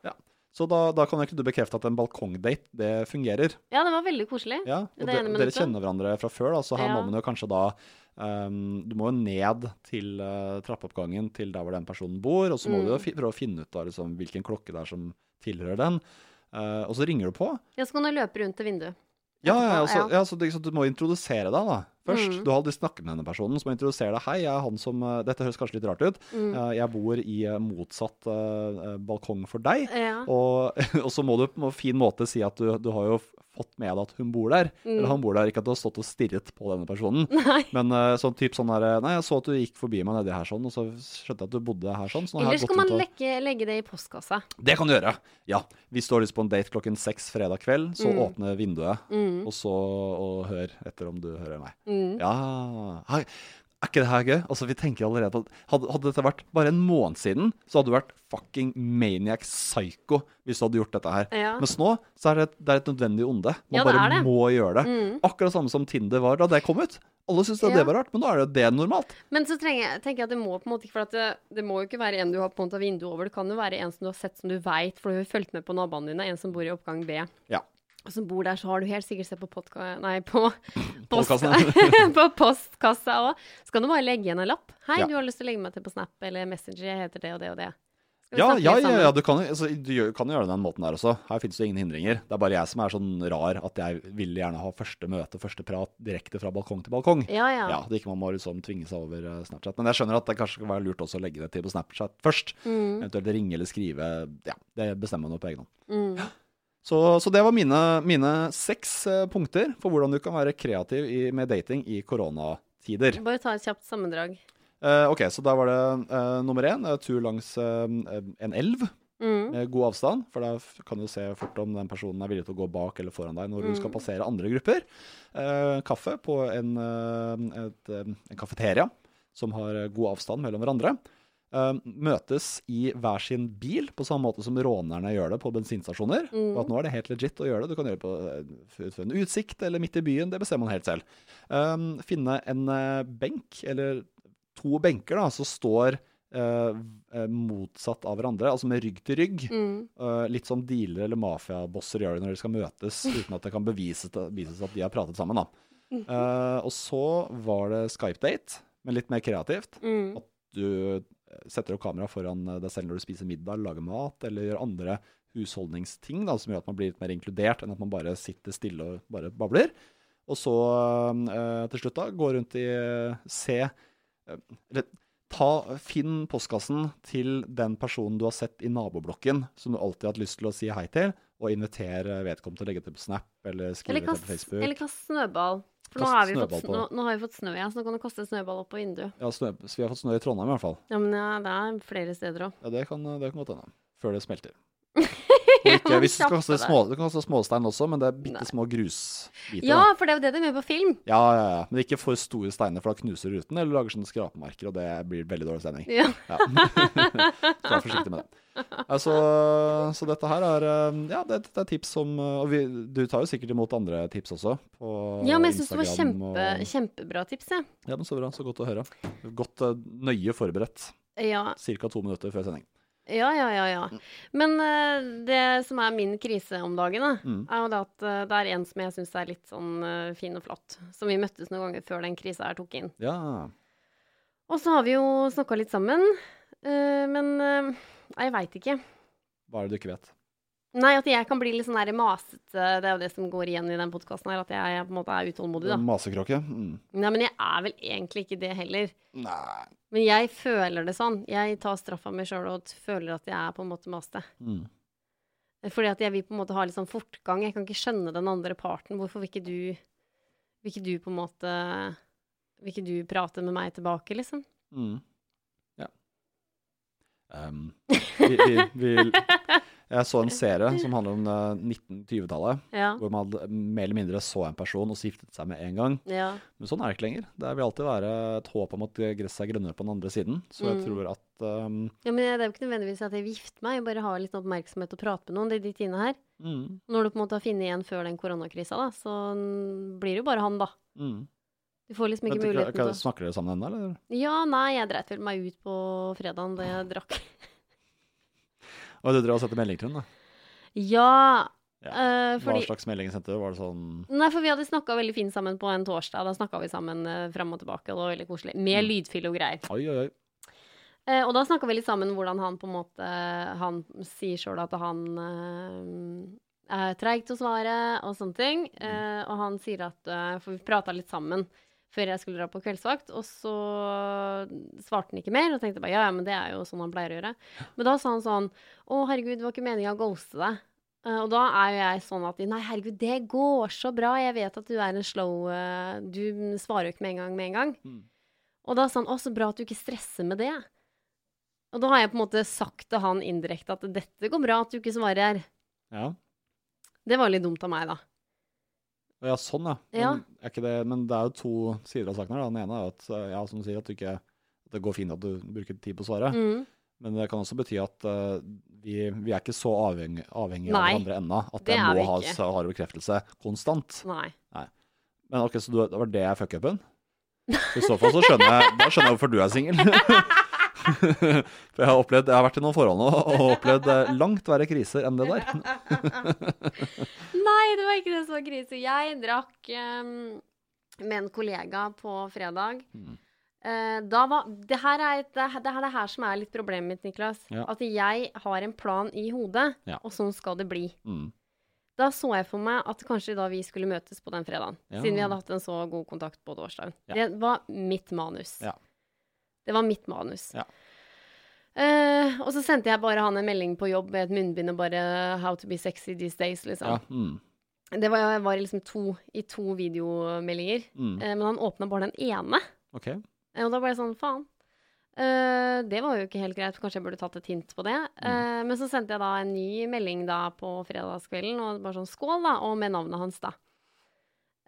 Så da, da kan ikke du bekrefte at en balkongdate, det fungerer. ja, det var veldig koselig. Ja, og det, det dere kjenner hverandre fra før, da, så her Ja. må man jo kanskje da Um, Du må jo ned til uh, trappeoppgangen til der hvor den personen bor, og så må Mm. du jo fi, prøve å finne ut da, liksom, hvilken klokke det er som tilhører den. Uh, og så ringer du på. Ja, så kan du løpe rundt til vinduet. Ja, ja, altså, ja. så, det, så du må introdusere deg da, først. Mm. Du har aldri snakket med denne personen, så må du introdusere deg. Hei, jeg er han som uh, Dette høres kanskje litt rart ut. Mm. Uh, jeg bor i uh, motsatt balkong for deg. Ja. Og, og så må du på en fin måte si at du, du har jo fått med deg at hun bor der. Eller han bor der, ikke at du har stått og stirret på denne personen. Mm. Nei. Men uh, sånn typ sånn der Nei, jeg så at du gikk forbi meg nedi her sånn, og så skjønte jeg at du bodde her sånn. Så nå Eller gått man legge, legge det i postkassa. Det kan du gjøre. Ja. Du har lyst på en date klokken seks fredag kveld, så Mm. åpne vinduet, og så og hør etter om du hører meg. Mm. Ja Hei. Er ikke det her gøy? Altså, vi tenker allerede på hadde, hadde dette vært bare en måned siden, så hadde du vært fucking maniac psycho hvis du hadde gjort dette her. Ja. Mens nå så er det, et- det er et nødvendig onde. Man Ja, bare det. må gjøre det. Mm. Akkurat samme som Tinder var da det kom ut. Alle syntes Ja. det var rart, men nå er det det normalt. Men så jeg, tenker jeg at det må på en måte ikke For at det, det må jo ikke være en du har på en måte vinduet over. Det kan jo være en som du har sett som du veit, for du har jo fulgt med på naboene dine. En som bor i oppgang B. Ja. Som bor der, så har du helt sikkert sett på podka... Nei, på Postkassen. på postkassa òg. Så kan du bare legge igjen en lapp. 'Hei, Ja. du har lyst til å legge meg til på Snap eller Messenger. Jeg heter det og det og det.' Ja, ja, ja, ja, du kan, altså, du kan jo gjøre det den måten der også. Her finnes det ingen hindringer. Det er bare jeg som er sånn rar at jeg vil gjerne ha første møte, første prat direkte fra balkong til balkong. Ja, ja. Ja, det ikke man må liksom tvinge seg over eh, Snapchat. Men jeg skjønner at det kanskje kan være lurt også å legge det til på Snapchat først. Mm. Eventuelt ringe eller skrive. Ja, det bestemmer man på egen hånd. Så, så det var mine, mine seks eh, punkter for hvordan du kan være kreativ i, med dating i koronatider. Bare ta et kjapt sammendrag. Eh, ok, så da var det eh, nummer én eh, tur langs eh, en elv Mm. med god avstand. For da kan du se fort om den personen er villig til å gå bak eller foran deg når du skal passere andre grupper. Eh, kaffe på en, eh, et, eh, en kafeteria som har eh, god avstand mellom hverandre. Eh, møtes i hver sin bil, på samme måte som rånerne gjør det på bensinstasjoner. Og at nå er det helt legit å gjøre det. Du kan gjøre det på eh, ut en utsikt eller midt i byen. Det bestemmer man helt selv. Um, finne en eh, benk, eller to benker, da, som står eh, motsatt av hverandre, altså med rygg til rygg. Mm. Uh, litt som dealere eller mafiabosser gjør det når de skal møtes, uten at det kan bevises, bevises at de har pratet sammen. da. Uh, og så var det Skype-date, men litt mer kreativt. Mm. At du setter opp kamera foran eh, deg selv når du spiser middag, lager mat, eller gjør andre husholdningsting da, som gjør at man blir litt mer inkludert enn at man bare sitter stille og bare babler. Og så eh, til slutt da, gå rundt i eh, Se eh, Eller ta, finn postkassen til den personen du har sett i naboblokken, som du alltid har hatt lyst til å si hei til, og invitere vedkommende til å legge til på Snap eller skrive Eller til på Facebook. eller kast snøball. For nå har, vi fått, på- nå, nå har vi fått snø igjen, så nå kan du kaste snøball opp på vinduet. Ja, snø, så vi har fått snø i Trondheim i hvert fall. Ja, men ja, det er flere steder òg. Ja, det kan, det kan godt hende. Før det smelter. Ikke, hvis du skal kaste små, du kan kaste småstein også, men det er bitte små grusbiter. Ja, for det er jo det de gjør på film. Ja, ja, ja. Men ikke for store steiner, for da knuser ruten eller lager sånne skrapemerker, og det blir veldig dårlig stemning. Ja. Ja. så vær forsiktig med det. Altså, så dette her er eh, Ja, det, det er tips som eh, Og vi, du tar jo sikkert imot andre tips også. På Ja, men jeg syns det var kjempe, og- kjempebra tips, jeg. Ja, men så bra. Så godt å høre. Godt eh, nøye forberedt. Ja. Ca. to minutter før sending. Ja, ja, ja, ja. Men uh, det som er min krise om dagen, da, Mm. er jo det at uh, det er en som jeg syns er litt sånn uh, fin og flott. Som vi møttes noen ganger før den krisa her tok inn. Ja. Og så har vi jo snakka litt sammen. men jeg veit ikke. Hva er det du ikke vet? Nei, at jeg kan bli litt sånn der masete. Det er jo det som går igjen i den podkasten her, at jeg på en måte er utålmodig, da. Masekråke? Mm. Nei, men jeg er vel egentlig ikke det heller. Nei. Men jeg føler det sånn. Jeg tar straffa meg sjøl og føler at jeg er på en måte masete. Mm. Fordi at jeg vil på en måte ha litt sånn fortgang. Jeg kan ikke skjønne den andre parten. Hvorfor vil ikke du Vil ikke du på en måte Vil ikke du prate med meg tilbake, liksom? Mm. Ja. Um, vi, vi, vi, jeg så en serie som handler om eh, 1920-tallet, Ja. hvor man mer eller mindre så en person og så giftet seg med en gang. Ja. Men sånn er det ikke lenger. Det vil alltid være et håp om at gresset er grønnere på den andre siden. Så jeg Mm. tror at um, ja, men det er jo ikke nødvendigvis at jeg vil gifte meg. Jeg bare har litt oppmerksomhet og prate med noen. Det er de tidene her. mm, Når du på en måte har funnet igjen før den koronakrisa, da, så blir det jo bare han, da. mm. Du får liksom ikke muligheten til å Snakker dere sammen ennå, eller? Ja, nei, jeg dreit vel meg ut på fredagen da jeg drakk. Og du drev og sendte melding til henne, da? Ja, Ja. fordi, Hva slags melding sendte du? Var det sånn Nei, for vi hadde snakka veldig fint sammen på en torsdag. Da snakka vi sammen uh, fram og tilbake, og det var veldig koselig. Med Mm. lydfil og greier. Oi, oi, oi. Uh, og da snakka vi litt sammen hvordan han på en måte Han sier sjøl at han uh, er treig til å svare og sånne ting. Eh, og han sier at eh, For vi prata litt sammen før jeg skulle dra på kveldsvakt, og så svarte han ikke mer. Og tenkte bare ja, ja, men det er jo sånn han pleier å gjøre. Men da sa han sånn Å, herregud, det var ikke meninga å ghoste deg. Eh, og da er jo jeg sånn at Nei, herregud, det går så bra. Jeg vet at du er en slow eh, Du svarer jo ikke med en gang med en gang. Mm. Og da sa han å, så bra at du ikke stresser med det. Og da har jeg på en måte sagt til han indirekte at dette går bra at du ikke svarer. Ja. Det var litt dumt av meg, da. Ja, sånn, ja. Men, Ja. Er det, men det er jo to sider av saken her. da. Den ene er at, eh, ja, som du sier, at, ikke, at det går fint at du bruker tid på å svare. Mm. Men det kan også bety at uh, vi, vi er ikke så avhengig, avhengig av Nei, hverandre ennå. At det jeg må ha, hard bekreftelse konstant. Nei. Men ok, så du, det var det fuck-upen? I så fall så skjønner jeg, da skjønner jeg hvorfor du er singel. For jeg har, opplevd, jeg har vært i noen forhold nå og opplevd eh, langt verre kriser enn det der. Nei, det var ikke det som var krise. Jeg drakk um, med en kollega på fredag. Mm. Uh, var, det, her er, et- det, er- det er det her som er litt problemet mitt, Niklas. Ja. At jeg har en plan i hodet, Ja. og sånn skal det bli. Mm. Da så jeg for meg at kanskje da vi skulle møtes på den fredagen. Ja. Siden vi hadde hatt en så god kontakt på torsdagen. Ja. Det var mitt manus. Det var mitt manus. Ja. Eh, og så sendte jeg bare han en melding på jobb med et munnbind og bare 'How to be sexy these days', liksom. Ja. Mm. Det var, var liksom to, i to videomeldinger. Mm. Eh, men han åpna bare den ene. Ok. Eh, Og da ble jeg sånn, faen. Eh, det var jo ikke helt greit, kanskje jeg burde tatt et hint på det. Eh, men så sendte jeg da en ny melding da på fredagskvelden, og bare sånn skål, da, og med navnet hans, da.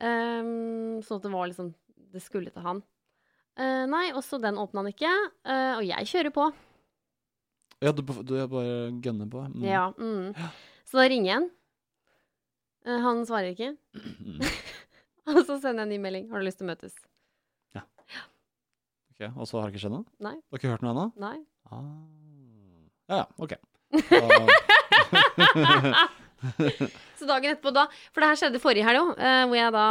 Um, sånn at det var liksom Det skulle til han. Eh, nei, også den åpna han ikke, Uh, og jeg kjører på. Ja, du, du er bare gønner på? Mm. Ja. Mm. Så da ringer jeg han. Uh, han svarer ikke. Mm. og så sender jeg en ny melding. Har du lyst til å møtes? Ja Ok, Og så har det ikke skjedd noe? Nei. Du har ikke hørt noe ennå? Nei. Ah. Ja, ja, ok. Da, Så dagen etterpå da For det her skjedde forrige helg òg, eh, hvor jeg da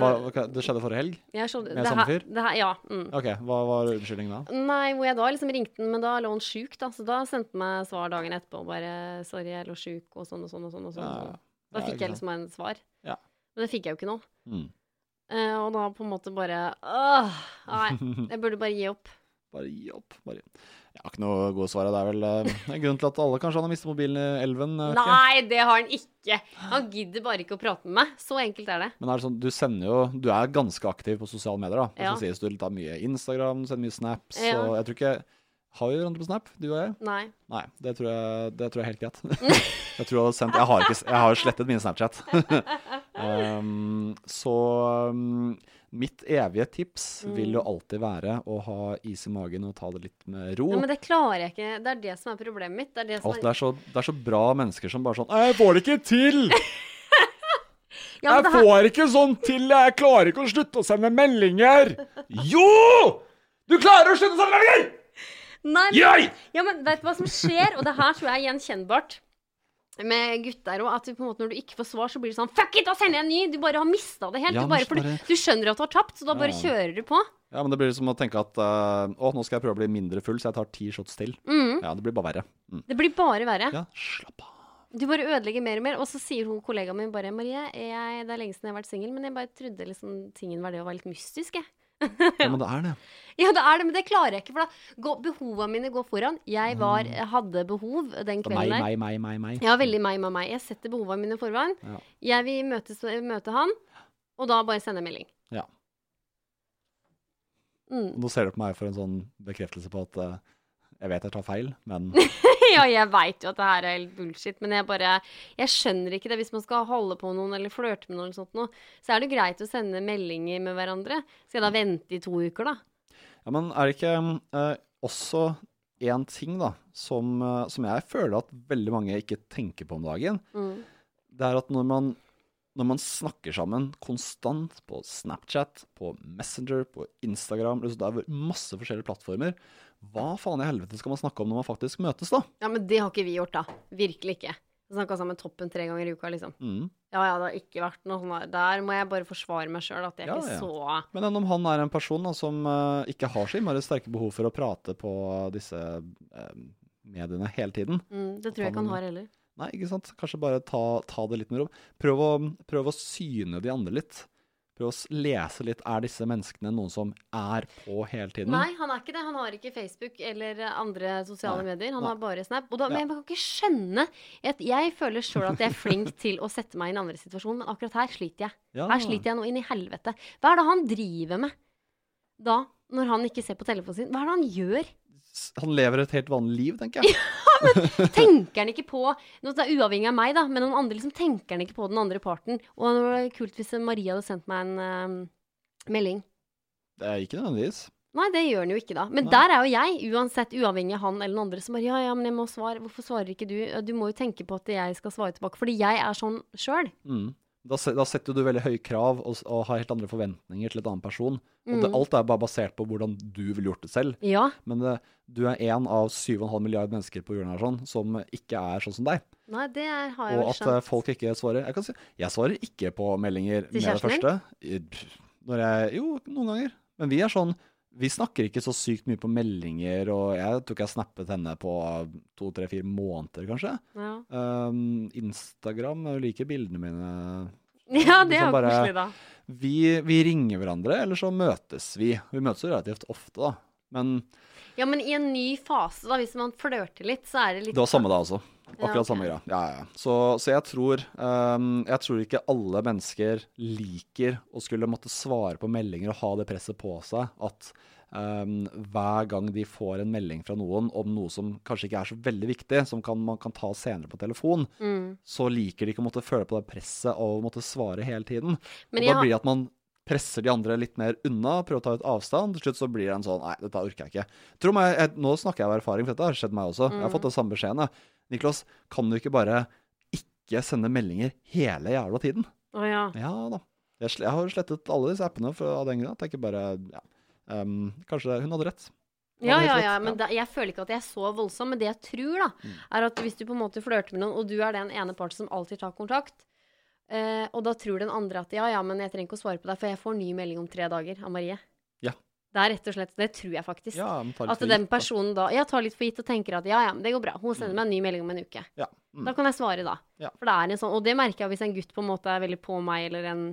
hva, det skjedde forrige helg? Ja, så, med det samme fyr? Ja. Mm. Ok, Hva var unnskyldningen da? Nei, hvor jeg da liksom ringte den, men da lå han sjuk, da. Så da sendte han meg svar dagen etterpå og bare 'Sorry, jeg lå sjuk', og sånn og sånn og sånn. og sånn. Ja, ja. Da fikk jeg liksom en svar. Ja. Men det fikk jeg jo ikke nå. Mm. Uh, og da på en måte bare Åh, nei, jeg burde bare gi opp. Bare gi opp. Bare. Jeg har ikke noe gode svar. Det er vel en det er grunnen til at alle kanskje han har mistet mobilen i elven. ikke. Nei, det har han ikke! Han gidder bare ikke å prate med meg. Så enkelt er det. Men er det sånn, du sender jo Du er ganske aktiv på sosiale medier, da. Ja. Så sies du tar mye Instagram, sender mye snaps, Ja. og jeg tror ikke Har vi hverandre på Snap, du og jeg? Nei. Nei, det tror jeg, det tror jeg er helt greit. jeg tror jeg har sendt Jeg har, ikke, jeg har slettet mine Snapchat. um, så um, mitt evige tips vil jo alltid være å ha is i magen og ta det litt med ro. Ja, men det klarer jeg ikke. Det er det som er problemet mitt. Det er det som Alt, det, er så, det er så bra mennesker som bare sånn Jeg får det ikke til! Ja, Jeg her- får ikke sånn til! Jeg klarer ikke å slutte å sende meldinger! Jo! Du klarer å slutte å sende meldinger! Nei, men, ja, men vet du hva som skjer? Og det her tror jeg er gjenkjennbart med gutter òg. At du på en måte når du ikke får svar, så blir det sånn Fuck it, da sender jeg en ny! Du bare har mista det helt. Ja, du, bare, for du, du skjønner at du har tapt, så da bare Ja. kjører du på. Ja, men det blir som å tenke at uh, Å, nå skal jeg prøve å bli mindre full, så jeg tar ti shots til. Mm. Ja, det blir bare verre. Mm. Det blir bare verre. Ja, slapp av. Du bare ødelegger mer og mer. Og så sier hun kollegaen min bare Marie, jeg, det er lenge siden jeg har vært singel, men jeg bare trodde liksom tingen var det å være litt mystisk, jeg. Ja, men det er det. Ja, det er det, men det klarer jeg ikke, for da mine går foran. Jeg var, hadde behov den Mm. kvelden der. meg, meg, meg, meg. Ja, veldig meg, meg, meg. Jeg setter behovene mine foran. Ja. Jeg vil møtes, møte han, og da bare sende melding. Ja. Mm. Nå ser du på meg for en sånn bekreftelse på at eh, jeg vet jeg tar feil, men ja, jeg veit jo at det her er helt bullshit, men jeg bare Jeg skjønner ikke det. Hvis man skal holde på noen eller flørte med noen eller sånt noe, så er det greit å sende meldinger med hverandre. Skal jeg da vente i to uker, da? Ja, men er det ikke eh, også én ting da, som, eh, som jeg føler at veldig mange ikke tenker på om dagen? Mm. Det er at når man, når man snakker sammen konstant på Snapchat, på Messenger, på Instagram liksom Det er masse forskjellige plattformer. Hva faen i helvete skal man snakke om når man faktisk møtes, da? Ja, men det har ikke vi gjort, da. Virkelig ikke. Snakka sammen toppen tre ganger i uka, liksom. Mm. Ja ja, det har ikke vært noe sånn der. Der må jeg bare forsvare meg sjøl, at jeg Ja, ikke ja. så Men om han er en person da, som uh, ikke har så innmari sterke behov for å prate på disse uh, mediene hele tiden? mm, Det tror jeg ikke han har heller. Nei, ikke sant? Kanskje bare ta, ta det litt med ro. Prøv prøv å syne de andre litt. Prøv å lese litt. Er disse menneskene noen som er på hele tiden? Nei, han er ikke det. Han har ikke Facebook eller andre sosiale Nei, medier. Han nei. har bare Snap. Og da, Ja. Men jeg kan ikke skjønne at Jeg føler sjøl at jeg er flink til å sette meg i en andre situasjon, men akkurat her sliter jeg. Ja. Her sliter jeg nå inn i helvete. Hva er det han driver med da, når han ikke ser på telefonen sin? Hva er det han gjør? Han lever et helt vanlig liv, tenker jeg. Tenker han ikke på Nå det er Uavhengig av meg, da, men noen andre liksom tenker han ikke på den andre parten. Og det var kult hvis Maria hadde sendt meg en uh, melding. Det er ikke nødvendigvis. Nei, det gjør han jo ikke da. Men Nei. der er jo jeg, uansett uavhengig av han eller den andre, som bare ja, ja, men jeg må svare. Hvorfor svarer ikke du? Du må jo tenke på at jeg skal svare tilbake. Fordi jeg er sånn sjøl. Mm. Da, da setter du veldig høye krav og, og har helt andre forventninger til et annen person. Og det, Mm. alt er bare basert på hvordan du ville gjort det selv. Ja. Men det, du er én av 7,5 milliard mennesker på jorden her sånn, som ikke er sånn som deg. Nei, det er, har jeg Og at eh, skjønt. folk ikke svarer. Jeg kan si, jeg svarer ikke på meldinger med det første. I- Når jeg, jo, noen ganger. Men vi er sånn Vi snakker ikke så sykt mye på meldinger, og jeg tror ikke jeg snappet henne på to, tre, fire måneder, kanskje. Ja. Um, Instagram liker bildene mine. ja, det er Liksom jo bare- koselig, da. Vi, vi ringer hverandre, eller så møtes vi. Vi møtes jo relativt ofte, da. Men Ja, men i en ny fase, da, hvis man flørter litt, så er det litt Det var samme da også. Akkurat Ja, okay. samme greia. Ja, ja. Så, så jeg tror um, Jeg tror ikke alle mennesker liker å skulle måtte svare på meldinger og ha det presset på seg at um, hver gang de får en melding fra noen om noe som kanskje ikke er så veldig viktig, som kan, man kan ta senere på telefon, mm. så liker de ikke å måtte føle på det presset av å måtte svare hele tiden. Men og da blir det at man presser de andre litt mer unna, prøver å ta ut avstand. Til slutt så blir det en sånn Nei, dette orker jeg ikke. Meg, jeg, nå snakker jeg av erfaring, for dette har skjedd meg også. Jeg har fått den samme beskjeden. jeg. Niklas, kan du ikke bare ikke sende meldinger hele jævla tiden? Å ja. Ja da. Jeg, jeg har slettet alle disse appene for, av den grunn. at Jeg ikke bare Ja. um, kanskje hun hadde rett. Ja, ja, rett. ja, men da, jeg føler ikke at jeg er så voldsom. Men det jeg tror, da, Mm. er at hvis du på en måte flørter med noen, og du er den ene part som alltid tar kontakt, eh, og da tror den andre at ja, ja, men jeg trenger ikke å svare på deg, for jeg får ny melding om tre dager av Marie. Det er rett og slett Det tror jeg faktisk. Ja, at den personen da Jeg tar litt for gitt og tenker at ja, ja, det går bra. Hun sender meg en ny melding om en uke. Ja. Mm. Da kan jeg svare, da. Ja. For det er en sånn Og det merker jeg hvis en gutt på en måte er veldig på meg, eller en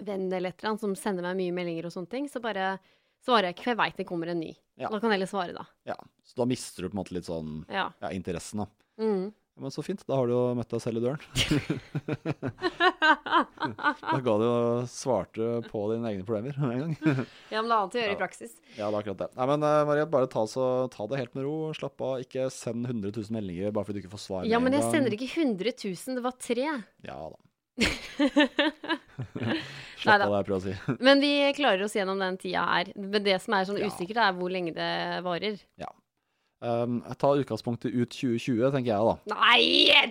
venn eller et eller annet som sender meg mye meldinger og sånne ting, så bare svarer jeg ikke, for jeg veit det kommer en ny. Ja. Da kan jeg heller svare, da. Ja. Så da mister du på en måte litt sånn Ja. ja, interessen, da. Mm. Ja, Men så fint. Da har du jo møtt deg selv i døren. da ga du jo svarte på dine egne problemer med en gang. Ja, men det er annet å gjøre Ja. i praksis. ja, det er akkurat det. Nei, men uh, Marie, bare ta, så, ta det helt med ro. Slapp av. Ikke send 100 000 meldinger bare fordi du ikke får svar Ja, men jeg gang. sender ikke 100 000, det var tre. Ja da. Slapp av, det jeg prøver å si. Men vi klarer oss gjennom den tida her. Men det som er sånn Ja. usikkert, er hvor lenge det varer. Um, ta utgangspunktet i ut 2020, tenker jeg da. Nei,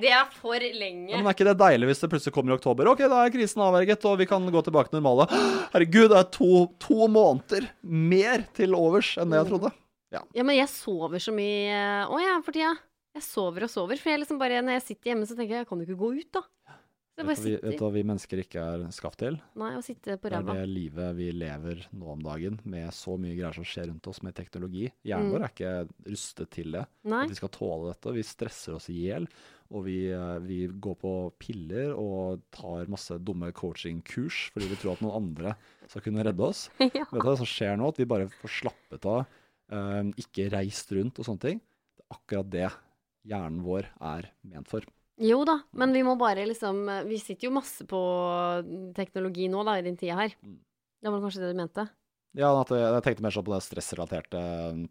det er for Ja, lenge! men Er ikke det deilig hvis det plutselig kommer i oktober? Ok, da er krisen avverget, og vi kan gå tilbake til normale. Herregud, det er to, to måneder mer til overs enn det jeg trodde. Ja, men jeg sover så mye òg, jeg, for tida. Jeg sover og sover. For jeg liksom bare, når jeg sitter hjemme, så tenker jeg jeg kan jo ikke gå ut, da. Vet du vi, vet hva vi mennesker ikke er skapt til? Nei, å sitte på Det er det livet vi lever nå om dagen, med så mye greier som skjer rundt oss med teknologi. Hjernen Mm. vår er ikke rustet til det. Nei. At vi skal tåle dette. Vi stresser oss i hjel. Og vi, eh, vi går på piller og tar masse dumme coachingkurs fordi vi tror at noen andre skal kunne redde oss. ja. Vet du hva som skjer nå? At vi bare får slappet av, eh, ikke reist rundt og sånne ting. Det er akkurat det hjernen vår er ment for. Jo da, men vi må bare liksom Vi sitter jo masse på teknologi nå, da, i din tida her. Mm. Det var kanskje det du mente? Ja, at jeg, jeg tenkte mer sånn på det stressrelaterte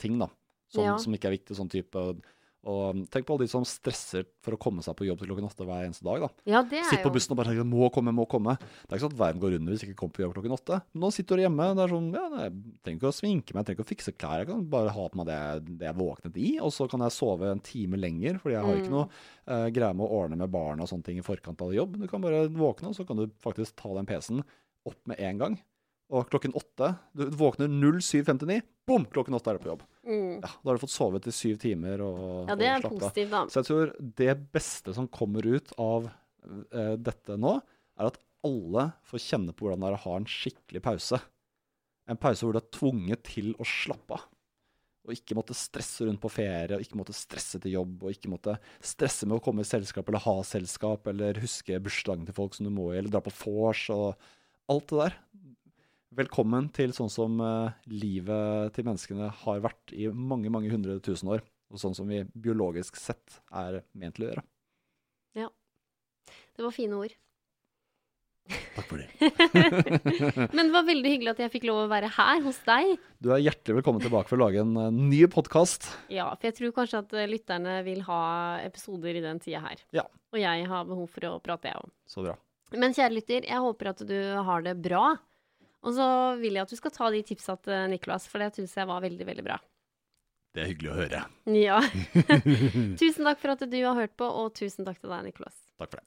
ting, da. Som, Ja. som ikke er viktig, sånn type og, og tenk på alle de som stresser for å komme seg på jobb til klokken åtte hver eneste dag, da. Ja, det er Sitt på bussen og bare tenker 'må komme, må komme'. Det er ikke sånn at verden går under hvis jeg ikke kommer på jobb klokken åtte. Men nå sitter du hjemme. Det er sånn ja, Jeg trenger ikke å sminke meg, jeg trenger ikke å fikse klær. Jeg kan bare ha på meg det, det jeg våknet i, og så kan jeg sove en time lenger. Fordi jeg har ikke Mm. noe eh, greie med å ordne med barn og sånne ting i forkant av jobb. Du kan bare våkne, og så kan du faktisk ta den PC-en opp med en gang. Og klokken åtte Du våkner 07.59, bom! Klokken åtte er du på jobb. mm. Ja, Da har du fått sovet i syv timer og Ja, det er positivt, da. Så jeg tror det beste som kommer ut av uh, dette nå, er at alle får kjenne på hvordan det er å ha en skikkelig pause. En pause hvor du er tvunget til å slappe av. Og ikke måtte stresse rundt på ferie, og ikke måtte stresse til jobb, og ikke måtte stresse med å komme i selskap eller ha selskap, eller huske bursdagen til folk som du må i, eller dra på vors og alt det der. Velkommen til sånn som eh, livet til menneskene har vært i mange, mange hundre tusen år. Og sånn som vi biologisk sett er ment til å gjøre. Ja. Det var fine ord. Takk for det. Men det var veldig hyggelig at jeg fikk lov å være her hos deg. Du er hjertelig velkommen tilbake for å lage en eh, ny podkast. Ja, for jeg tror kanskje at eh, lytterne vil ha episoder i den tida her. Ja. Og jeg har behov for å prate, jeg òg. Så bra. Men kjære lytter, jeg håper at du har det bra. Og så vil jeg at du skal ta de tipsa til Niklas, for det syns jeg var veldig, veldig bra. Det er hyggelig å høre. Ja. tusen takk for at du har hørt på, og tusen takk til deg, Niklas. Takk for det.